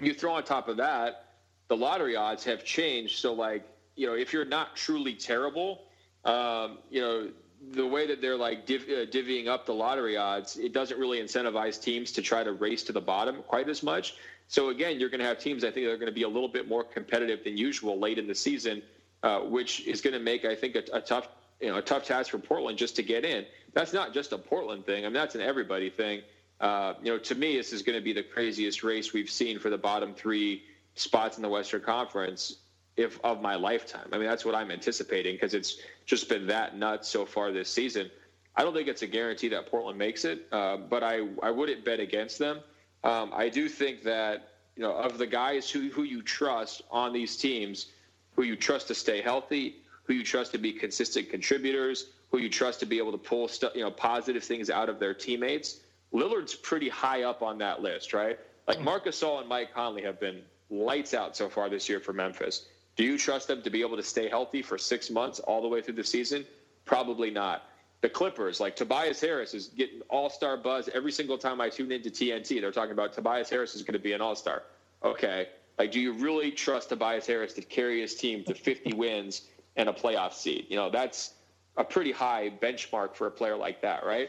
You throw on top of that, the lottery odds have changed. So like you know if you're not truly terrible, um, you know the way that they're like div- uh, divvying up the lottery odds, it doesn't really incentivize teams to try to race to the bottom quite as much. So again, you're going to have teams I think that are going to be a little bit more competitive than usual late in the season, uh, which is going to make I think a, a, tough you know a tough task for Portland just to get in. That's not just a Portland thing. I mean that's an everybody thing. Uh, you know, to me, this is going to be the craziest race we've seen for the bottom three spots in the Western Conference if of my lifetime. I mean, that's what I'm anticipating because it's just been that nuts so far this season. I don't think it's a guarantee that Portland makes it, uh, but I, I wouldn't bet against them. Um, I do think that you know of the guys who, who you trust on these teams, who you trust to stay healthy, who you trust to be consistent contributors, who you trust to be able to pull stu- you know positive things out of their teammates. Lillard's pretty high up on that list, right? Like Marcus Gasol and Mike Conley have been lights out so far this year for Memphis. Do you trust them to be able to stay healthy for six months all the way through the season? Probably not. The Clippers, like Tobias Harris, is getting all star buzz every single time I tune into TNT. They're talking about Tobias Harris is going to be an all star. Okay. Like, do you really trust Tobias Harris to carry his team to 50 wins and a playoff seed? You know, that's a pretty high benchmark for a player like that, right?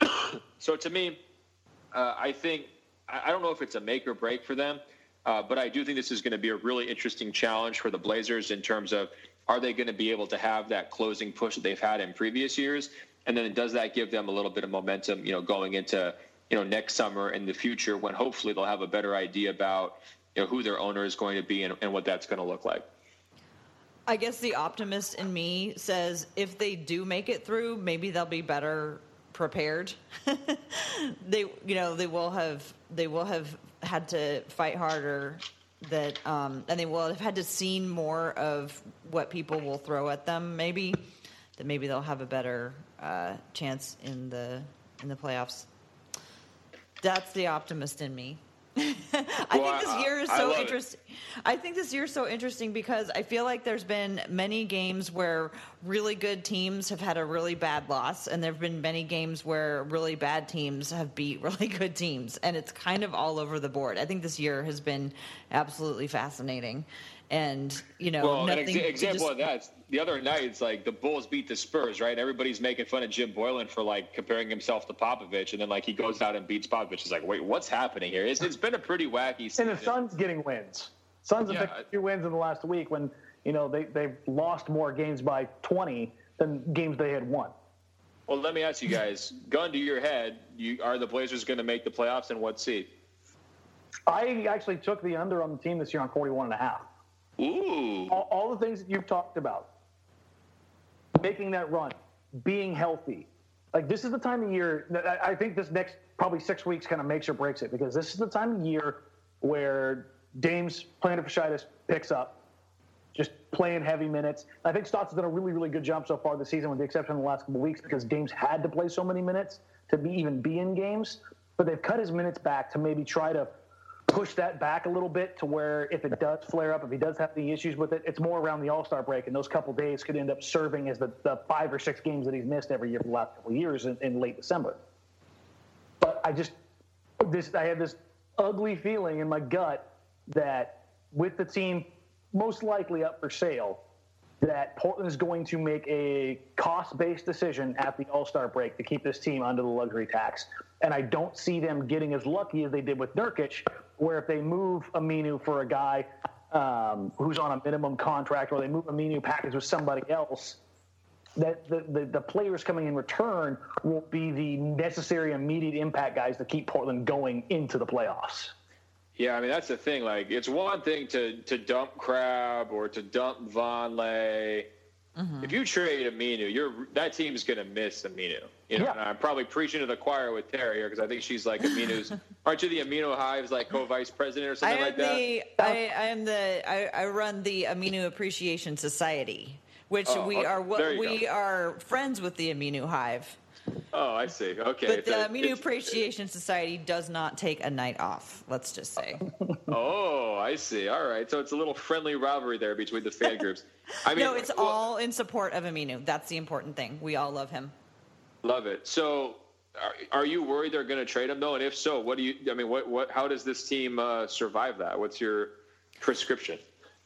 so to me, uh, I think, I don't know if it's a make or break for them. Uh, but I do think this is going to be a really interesting challenge for the Blazers in terms of are they going to be able to have that closing push that they've had in previous years? And then does that give them a little bit of momentum, you know, going into you know next summer and the future when hopefully they'll have a better idea about you know who their owner is going to be and, and what that's going to look like. I guess the optimist in me says if they do make it through, maybe they'll be better prepared. they, you know, they will have they will have had to fight harder. That um, and they will have had to seen more of what people will throw at them. Maybe that maybe they'll have a better uh, chance in the in the playoffs. That's the optimist in me. I Well, think this year is so love it. interesting. I think this year is so interesting because I feel like there's been many games where really good teams have had a really bad loss, and there have been many games where really bad teams have beat really good teams, and it's kind of all over the board. I think this year has been absolutely fascinating, and you know, Well, an nothing ex- example just- of that, the other night, it's like the Bulls beat the Spurs, right? Everybody's making fun of Jim Boylen for like comparing himself to Popovich, and then like he goes out and beats Popovich. It's like, wait, what's happening here? It's, it's been a pretty wacky season. And the Suns getting wins. Suns have Yeah. picked two wins in the last week when you know they they've lost more games by 20 than games they had won. Well, let me ask you guys, gun to your head, you are the Blazers going to make the playoffs and what seed? I actually took the under on the team this year on 41 and a half. Ooh. all, all the things that you've talked about, making that run, being healthy. Like this is the time of year that I, think this next probably six weeks kind of makes or breaks it because this is the time of year where Dame's plantar fasciitis picks up, just playing heavy minutes. I think Stotts has done a really, really good job so far this season, with the exception of the last couple weeks, because Dame's had to play so many minutes to be even be in games. But they've cut his minutes back to maybe try to push that back a little bit to where if it does flare up, if he does have the issues with it, it's more around the All Star break, and those couple days could end up serving as the, the five or six games that he's missed every year for the last couple years in, in late December. But I just this I had this ugly feeling in my gut that with the team most likely up for sale, that Portland is going to make a cost-based decision at the All-Star break to keep this team under the luxury tax. And I don't see them getting as lucky as they did with Nurkic, where if they move Aminu for a guy um, who's on a minimum contract, or they move Aminu package with somebody else, that the, the, the players coming in return will be the necessary immediate impact guys to keep Portland going into the playoffs. Yeah, I mean that's the thing. Like, it's one thing to to dump Crabbe or to dump Vonleh. Mm-hmm. If you trade Aminu, you're that team's gonna miss Aminu. You know, Yeah. and I'm probably preaching to the choir with Terry here because I think she's like Aminu's. aren't you the Aminu Hive's like co-vice president or I something am like that? the oh. I, I am the I, I run the Aminu Appreciation Society, which Oh, we okay. are There we go. are friends with the Aminu Hive. Oh, I see. Okay, But the a- Aminu it's- Appreciation Society does not take a night off. Let's just say. Oh, I see. All right, so it's a little friendly rivalry there between the fan groups. I mean, no, it's well, all in support of Aminu. That's the important thing. We all love him. Love it. So, are, are you worried they're going to trade him though? And if so, what do you? I mean, what what? How does this team uh, survive that? What's your prescription?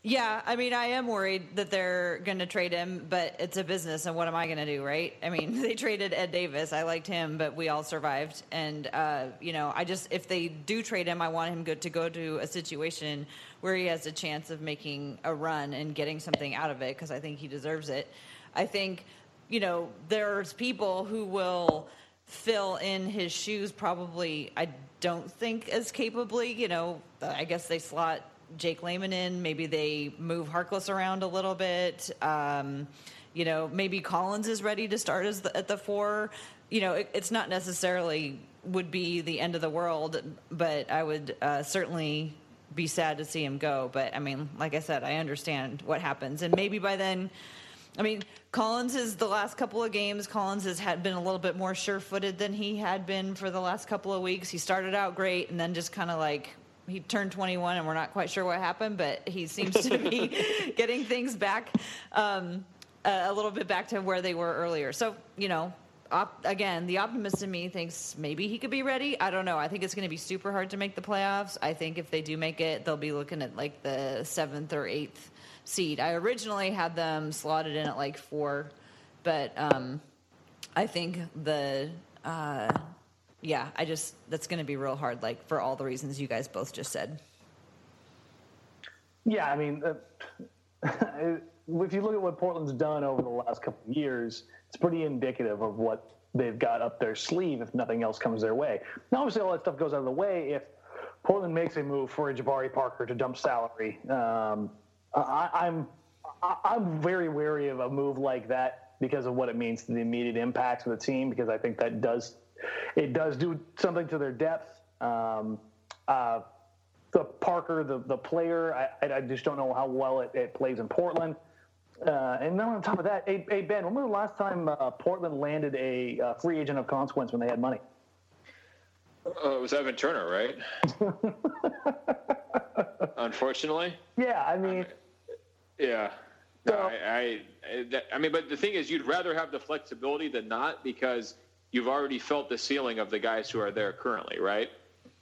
Yeah, I mean, I am worried that they're going to trade him, but it's a business, and what am I going to do, right? I mean, they traded Ed Davis. I liked him, but we all survived. And, uh, you know, I just, if they do trade him, I want him go, to go to a situation where he has a chance of making a run and getting something out of it because I think he deserves it. I think, you know, there's people who will fill in his shoes probably, I don't think as capably. You know, I guess they slot Jake Layman in. Maybe they move Harkless around a little bit. Um, you know, maybe Collins is ready to start as the, at the four. You know, it, it's not necessarily would be the end of the world, but I would uh, certainly be sad to see him go. But I mean, like I said, I understand what happens, and maybe by then. I mean, Collins is the last couple of games. Collins has had been a little bit more sure-footed than he had been for the last couple of weeks. He started out great, and then just kind of like he turned 21, and we're not quite sure what happened, but he seems to be getting things back um, a, a little bit back to where they were earlier. So you know, op- again, the optimist in me thinks maybe he could be ready. I don't know. I think it's going to be super hard to make the playoffs. I think if they do make it, they'll be looking at like the seventh or eighth seed. I originally had them slotted in at like four, but um, I think the uh, yeah, I just that's going to be real hard. Like for all the reasons you guys both just said. Yeah, I mean, uh, if you look at what Portland's done over the last couple of years, it's pretty indicative of what they've got up their sleeve if nothing else comes their way. Now, obviously, all that stuff goes out of the way if Portland makes a move for a Jabari Parker to dump salary. Um, I, I'm I'm very wary of a move like that because of what it means to the immediate impact of the team. Because I think that does it does do something to their depth. Um, uh, the Parker, the the player, I, I just don't know how well it, it plays in Portland. Uh, and then on top of that, hey, hey Ben, when was the last time uh, Portland landed a uh, free agent of consequence when they had money? Uh, it was Evan Turner, right? Unfortunately. Yeah, I mean. yeah. No, I, I, that, I mean, but the thing is, you'd rather have the flexibility than not because you've already felt the ceiling of the guys who are there currently, right?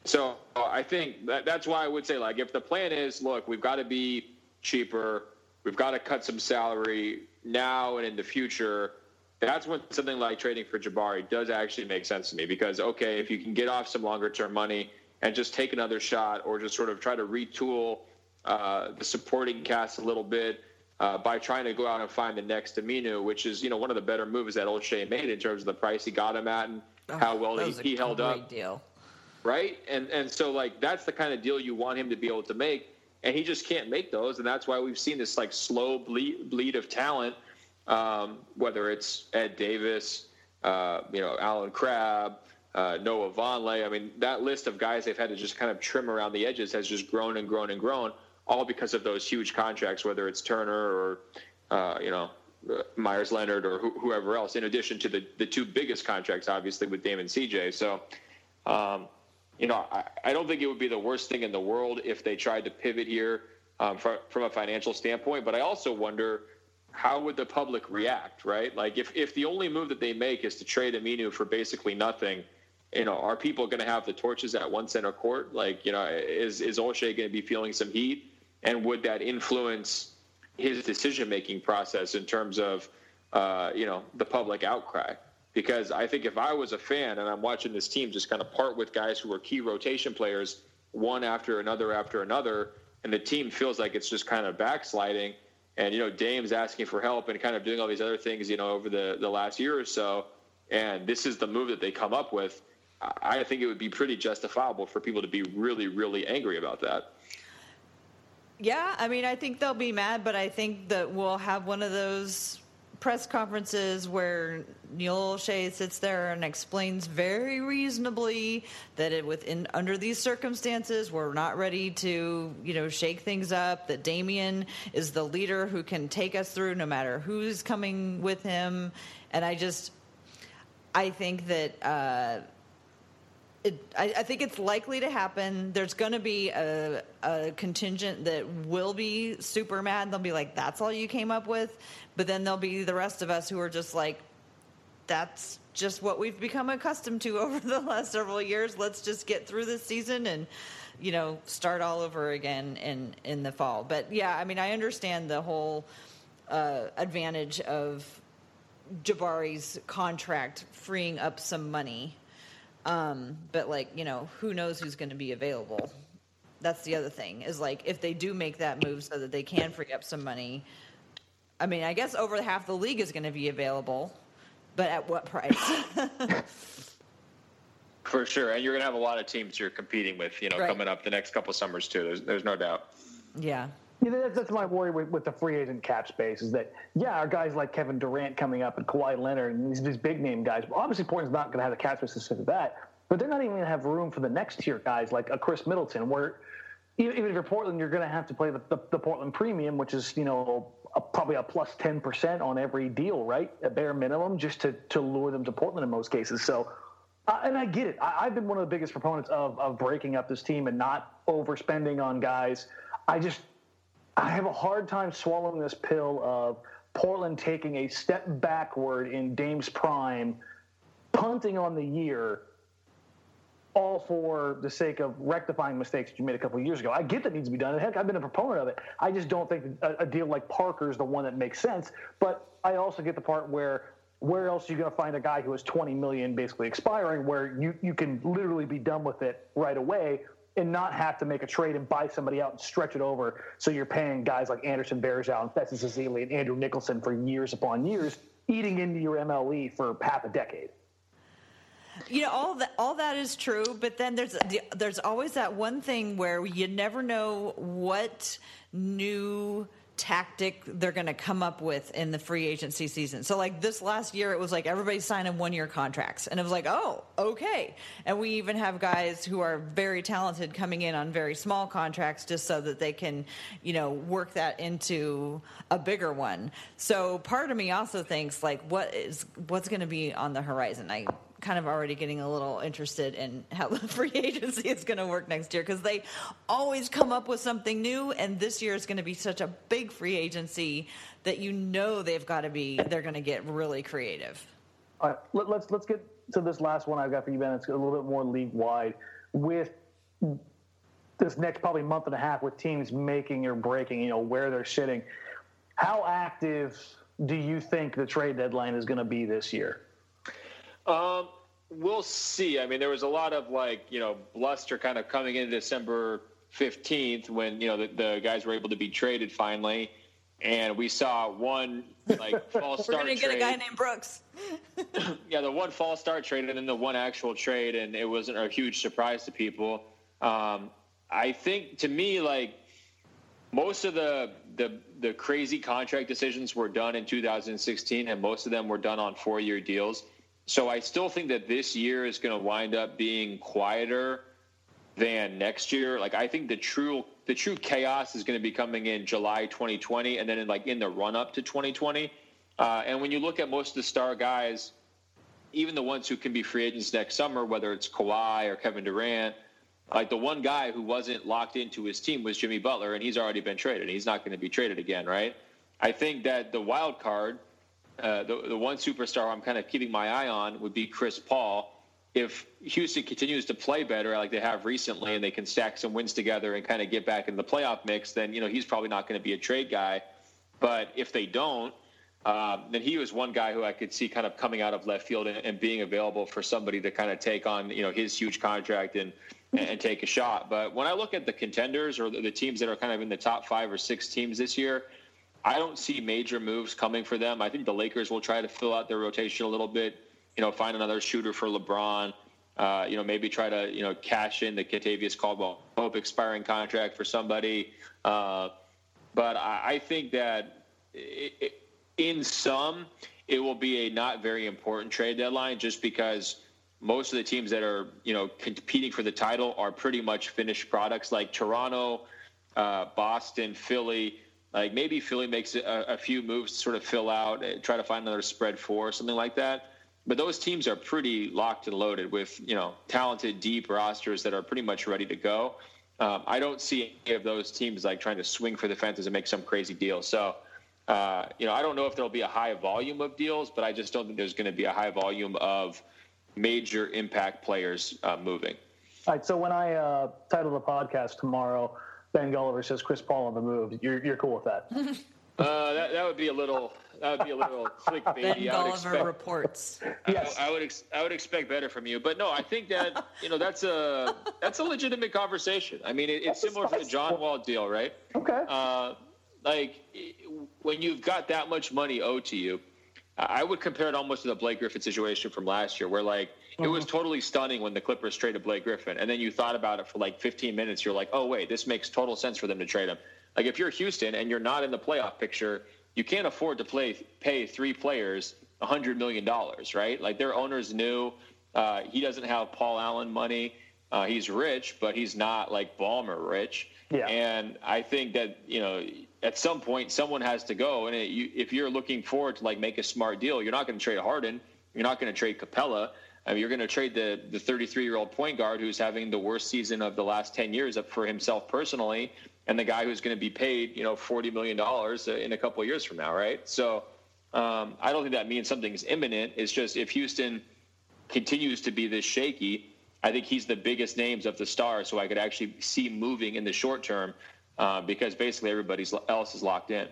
So I think that, that's why I would say, like, if the plan is, look, we've got to be cheaper, we've got to cut some salary now and in the future. That's when something like trading for Jabari does actually make sense to me because, okay, if you can get off some longer term money and just take another shot or just sort of try to retool uh, the supporting cast a little bit uh, by trying to go out and find the next Aminu, which is, you know, one of the better moves that Olshey made in terms of the price he got him at and oh, how well he, he held up. Deal. Right. And, and so, like, that's the kind of deal you want him to be able to make and he just can't make those. And that's why we've seen this like slow bleed, bleed of talent, um, whether it's Ed Davis, uh, you know, Allen Crabbe, uh, Noah Vonleh. I mean, that list of guys they've had to just kind of trim around the edges has just grown and grown and grown, all because of those huge contracts, whether it's Turner or, uh, you know, Meyers Leonard or wh- whoever else, in addition to the, the two biggest contracts, obviously, with Damon CJ. So, um, you know, I, I, don't think it would be the worst thing in the world if they tried to pivot here um, from, from a financial standpoint. But I also wonder how would the public react, right? Like if, if the only move that they make is to trade Aminu for basically nothing, you know, are people going to have the torches at one center court? Like, you know, is, is Olshey going to be feeling some heat? And would that influence his decision making process in terms of, uh, you know, the public outcry? because I think if I was a fan and I'm watching this team just kind of part with guys who are key rotation players, one after another after another, and the team feels like it's just kind of backsliding, and you know Dame's asking for help and kind of doing all these other things, you know, over the the last year or so, and this is the move that they come up with. I think it would be pretty justifiable for people to be really, really angry about that. Yeah, I mean, I think they'll be mad, but I think that we'll have one of those press conferences where Neil Olshey sits there and explains very reasonably that it within under these circumstances we're not ready to you know shake things up. That Damian is the leader who can take us through no matter who's coming with him, and I just I think that. Uh, it, I, I, think it's likely to happen. There's going to be a, a, contingent that will be super mad. They'll be like, "That's all you came up with," but then there'll be the rest of us who are just like, "That's just what we've become accustomed to over the last several years. Let's just get through this season and." You know, start all over again in in the fall. But yeah, I mean, I understand the whole uh, advantage of Jabari's contract freeing up some money um, but like, you know, who knows who's going to be available? That's the other thing is like if they do make that move so that they can free up some money. I mean, I guess over half the league is going to be available, but at what price? For sure, and you're going to have a lot of teams you're competing with, you know, right. coming up the next couple summers too. There's, there's no doubt. Yeah. Yeah, that's, that's my worry with, with the free agent cap space is that, yeah, our guys like Kevin Durant coming up and Kawhi Leonard and these, these big name guys, obviously Portland's not going to have the cap space to that, but they're not even going to have room for the next tier guys like a Khris Middleton, where even if you're Portland, you're going to have to play the, the, the Portland premium, which is, you know, a, probably a plus 10% on every deal, right? A bare minimum, just to, to lure them to Portland in most cases. So, uh, and I get it. I, have been one of the biggest proponents of, of breaking up this team and not overspending on guys. I just, I have a hard time swallowing this pill of Portland taking a step backward in Dame's prime, punting on the year, all for the sake of rectifying mistakes that you made a couple years ago. I get that needs to be done. Heck, I've been a proponent of it. I just don't think a, a deal like Parker is the one that makes sense. But I also get the part where where else are you going to find a guy who has 20 million basically expiring where you, you can literally be done with it right away and not have to make a trade and buy somebody out and stretch it over. So you're paying guys like Anderson Varejao and Festus Ezeli and Andrew Nicholson for years upon years, eating into your MLE for half a decade. You know, all that all that is true, but then there's there's always that one thing where you never know what new tactic they're going to come up with in the free agency season. So like this last year it was like everybody signing one year contracts and it was like, "Oh, okay." And we even have guys who are very talented coming in on very small contracts just so that they can, you know, work that into a bigger one. So part of me also thinks like what is what's going to be on the horizon. I kind of already getting a little interested in how the free agency is going to work next year because they always come up with something new and this year is going to be such a big free agency that you know they've got to be they're going to get really creative. All right let, let's let's get to this last one i've got for you ben. It's a little bit more league wide with this next probably month and a half with teams making or breaking you know where they're sitting how active do you think the trade deadline is going to be this year? Um, we'll see. I mean, there was a lot of like you know bluster kind of coming in December fifteenth when you know the, the, guys were able to be traded finally, and we saw one like false start. We're gonna get trade. a guy named Brooks. yeah, the one false start trade and then the one actual trade, and it wasn't a huge surprise to people. Um, I think to me, like most of the the the crazy contract decisions were done in 2016, and most of them were done on four year deals. So I still think that this year is going to wind up being quieter than next year. Like I think the true the true chaos is going to be coming in July 2020, and then in like in the run up to 2020. Uh, and when you look at most of the star guys, even the ones who can be free agents next summer, whether it's Kawhi or Kevin Durant, like the one guy who wasn't locked into his team was Jimmy Butler, and he's already been traded. He's not going to be traded again, right? I think that the wild card uh, the, the one superstar I'm kind of keeping my eye on would be Chris Paul. If Houston continues to play better like they have recently and they can stack some wins together and kind of get back in the playoff mix, then, you know, he's probably not going to be a trade guy. But if they don't, um, then he was one guy who I could see kind of coming out of left field and, and, being available for somebody to kind of take on, you know, his huge contract and, and take a shot. But when I look at the contenders or the, the teams that are kind of in the top five or six teams this year, I don't see major moves coming for them. I think the Lakers will try to fill out their rotation a little bit. You know, find another shooter for LeBron. Uh, you know, maybe try to you know cash in the Kentavious Caldwell Pope expiring contract for somebody. Uh, but I, I, think that it, it, in some, it will be a not very important trade deadline, just because most of the teams that are you know competing for the title are pretty much finished products, like Toronto, uh, Boston, Philly like maybe Philly makes a, a few moves to sort of fill out, eh, try to find another spread four, something like that. But those teams are pretty locked and loaded with you know talented, deep rosters that are pretty much ready to go. Um, I don't see any of those teams like trying to swing for the fences and make some crazy deal. So, uh, you know, I don't know if there'll be a high volume of deals, but I just don't think there's going to be a high volume of major impact players uh, moving. All right. So when I uh, title the podcast tomorrow, Ben Golliver says Chris Paul on the move. You're you're cool with that? uh, that that would be a little that would be a little clickbaity. Ben Golliver expect, reports. yes. I, I, would ex, I would expect better from you, but no, I think that you know that's a that's a legitimate conversation. I mean, it, it's similar to the John Wall deal, right? Okay. Uh, like when you've got that much money owed to you, I would compare it almost to the Blake Griffin situation from last year, where like it was uh-huh. totally stunning when the Clippers traded Blake Griffin, and then you thought about it for like 15 minutes. You're like, oh wait, this makes total sense for them to trade him. Like if you're Houston and you're not in the playoff picture, you can't afford to play pay three players 100 million dollars, right? Like their owners knew uh, he doesn't have Paul Allen money. Uh, he's rich, but he's not like Ballmer rich. Yeah. And I think that you know at some point someone has to go, and it, you, if you're looking forward to like make a smart deal, you're not going to trade Harden. You're not going to trade Capela I mean, you're going to trade the the 33 year old point guard who's having the worst season of the last 10 years up for himself personally, and the guy who's going to be paid, you know, 40 million dollars in a couple of years from now, right? So um, I don't think that means something's imminent. It's just if Houston continues to be this shaky, I think he's the biggest names of the stars, so I could actually see moving in the short term uh, because basically everybody else is locked in.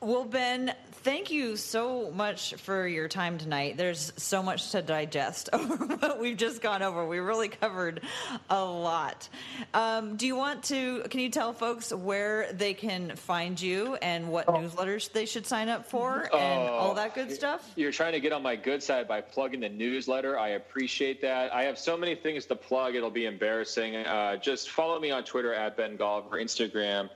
Well, Ben, thank you so much for your time tonight. There's so much to digest over what we've just gone over. We really covered a lot. Um, do you want to? Can you tell folks where they can find you and what oh. newsletters they should sign up for and all that good stuff? You're trying to get on my good side by plugging the newsletter. I appreciate that. I have so many things to plug; it'll be embarrassing. Uh, just follow me on Twitter at Ben Golliver, Instagram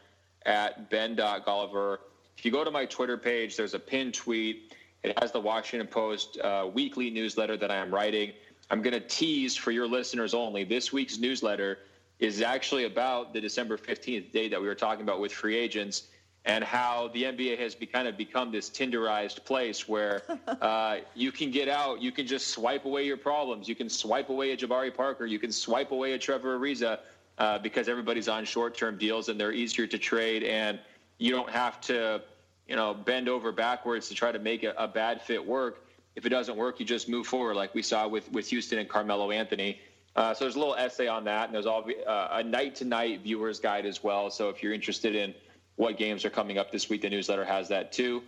at ben.golliver if you go to my Twitter page, there's a pinned tweet. It has the Washington Post uh, weekly newsletter that I am writing. I'm going to tease for your listeners only. This week's newsletter is actually about the December 15th date that we were talking about with free agents and how the NBA has be, kind of become this Tinderized place where uh, you can get out, you can just swipe away your problems, you can swipe away a Jabari Parker, you can swipe away a Trevor Ariza uh, because everybody's on short-term deals and they're easier to trade and you don't have to you know, bend over backwards to try to make a, a, bad fit work. If it doesn't work, you just move forward, like we saw with with Houston and Carmelo Anthony. Uh, so there's a little essay on that, and there's all uh, a night to night viewers guide as well. So if you're interested in what games are coming up this week, the newsletter has that too.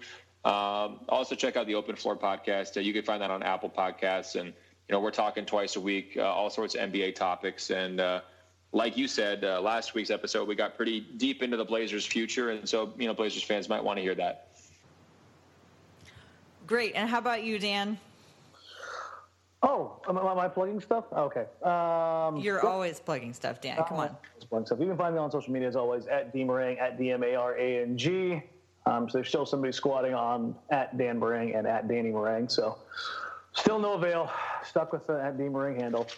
Um, also check out the Open Floor podcast. Uh, you can find that on Apple Podcasts, and you know we're talking twice a week, uh, all sorts of NBA topics, and uh, like you said uh, last week's episode, we got pretty deep into the Blazers' future, and so you know Blazers fans might want to hear that. Great. And how about you, Dan? Oh, am, am I plugging stuff? Okay. Um, You're always plugging stuff, Dan. Come on. Plugging stuff. You can find me on social media as always at dmarang at d m a r a n g. Um, so there's still somebody squatting on at Dan Marang and at Danny Marang. So still no avail. Stuck with the at D Marang handle.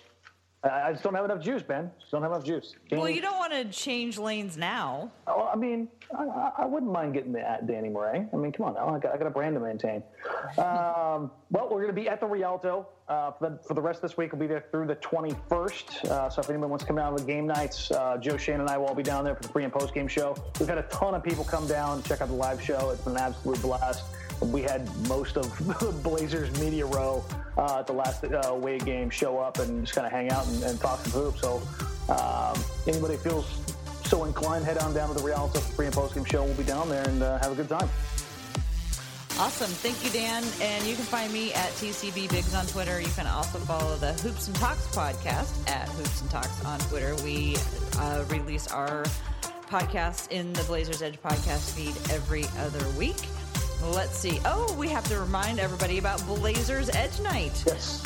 I just don't have enough juice, Ben. Just don't have enough juice. Can well, you don't want to change lanes now. Oh, I mean, I, I, wouldn't mind getting the at Danny Marang. I mean, come on now. I got, I got a brand to maintain. Um, well, we're going to be at the Rialto uh, for, the, for the rest of this week. We'll be there through the 21st. Uh, so if anyone wants to come down to the game nights, uh, Joe Shane and I will all be down there for the pre and post game show. We've had a ton of people come down check out the live show. It's been an absolute blast. We had most of the Blazers media row uh, at the last uh, away game show up and just kind of hang out and, and talk some hoops. So um, anybody feels so inclined, head on down to the Rialto pre and post game show. We'll be down there and uh, have a good time. Awesome. Thank you, Dan. And you can find me at TCB Biggs on Twitter. You can also follow the Hoops and Talks podcast at Hoops and Talks on Twitter. We uh, release our podcast in the Blazers Edge podcast feed every other week. Let's see. Oh, we have to remind everybody about Blazers Edge Night. Yes.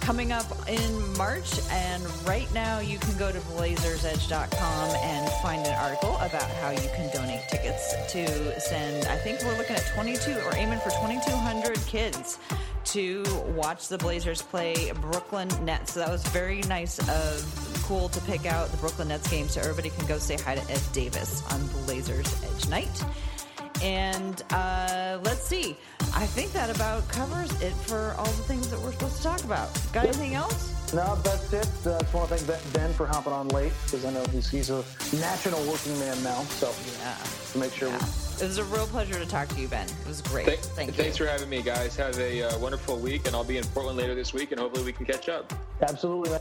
Coming up in March, and right now you can go to blazersedge.com and find an article about how you can donate tickets to send. I think we're looking at 22 or aiming for 2,200 kids to watch the Blazers play Brooklyn Nets. So that was very nice of cool to pick out the Brooklyn Nets game so everybody can go say hi to Ed Davis on Blazers Edge Night. And uh, let's see. I think that about covers it for all the things that we're supposed to talk about. Got anything else? No, that's it. Uh, I just want to thank Ben for hopping on late because I know he's, he's a national working man now. So yeah, to make sure. Yeah. it was a real pleasure to talk to you, Ben. It was great. Thank, Thank thanks for having me, guys. Have a uh, wonderful week, and I'll be in Portland later this week, and hopefully we can catch up. Absolutely.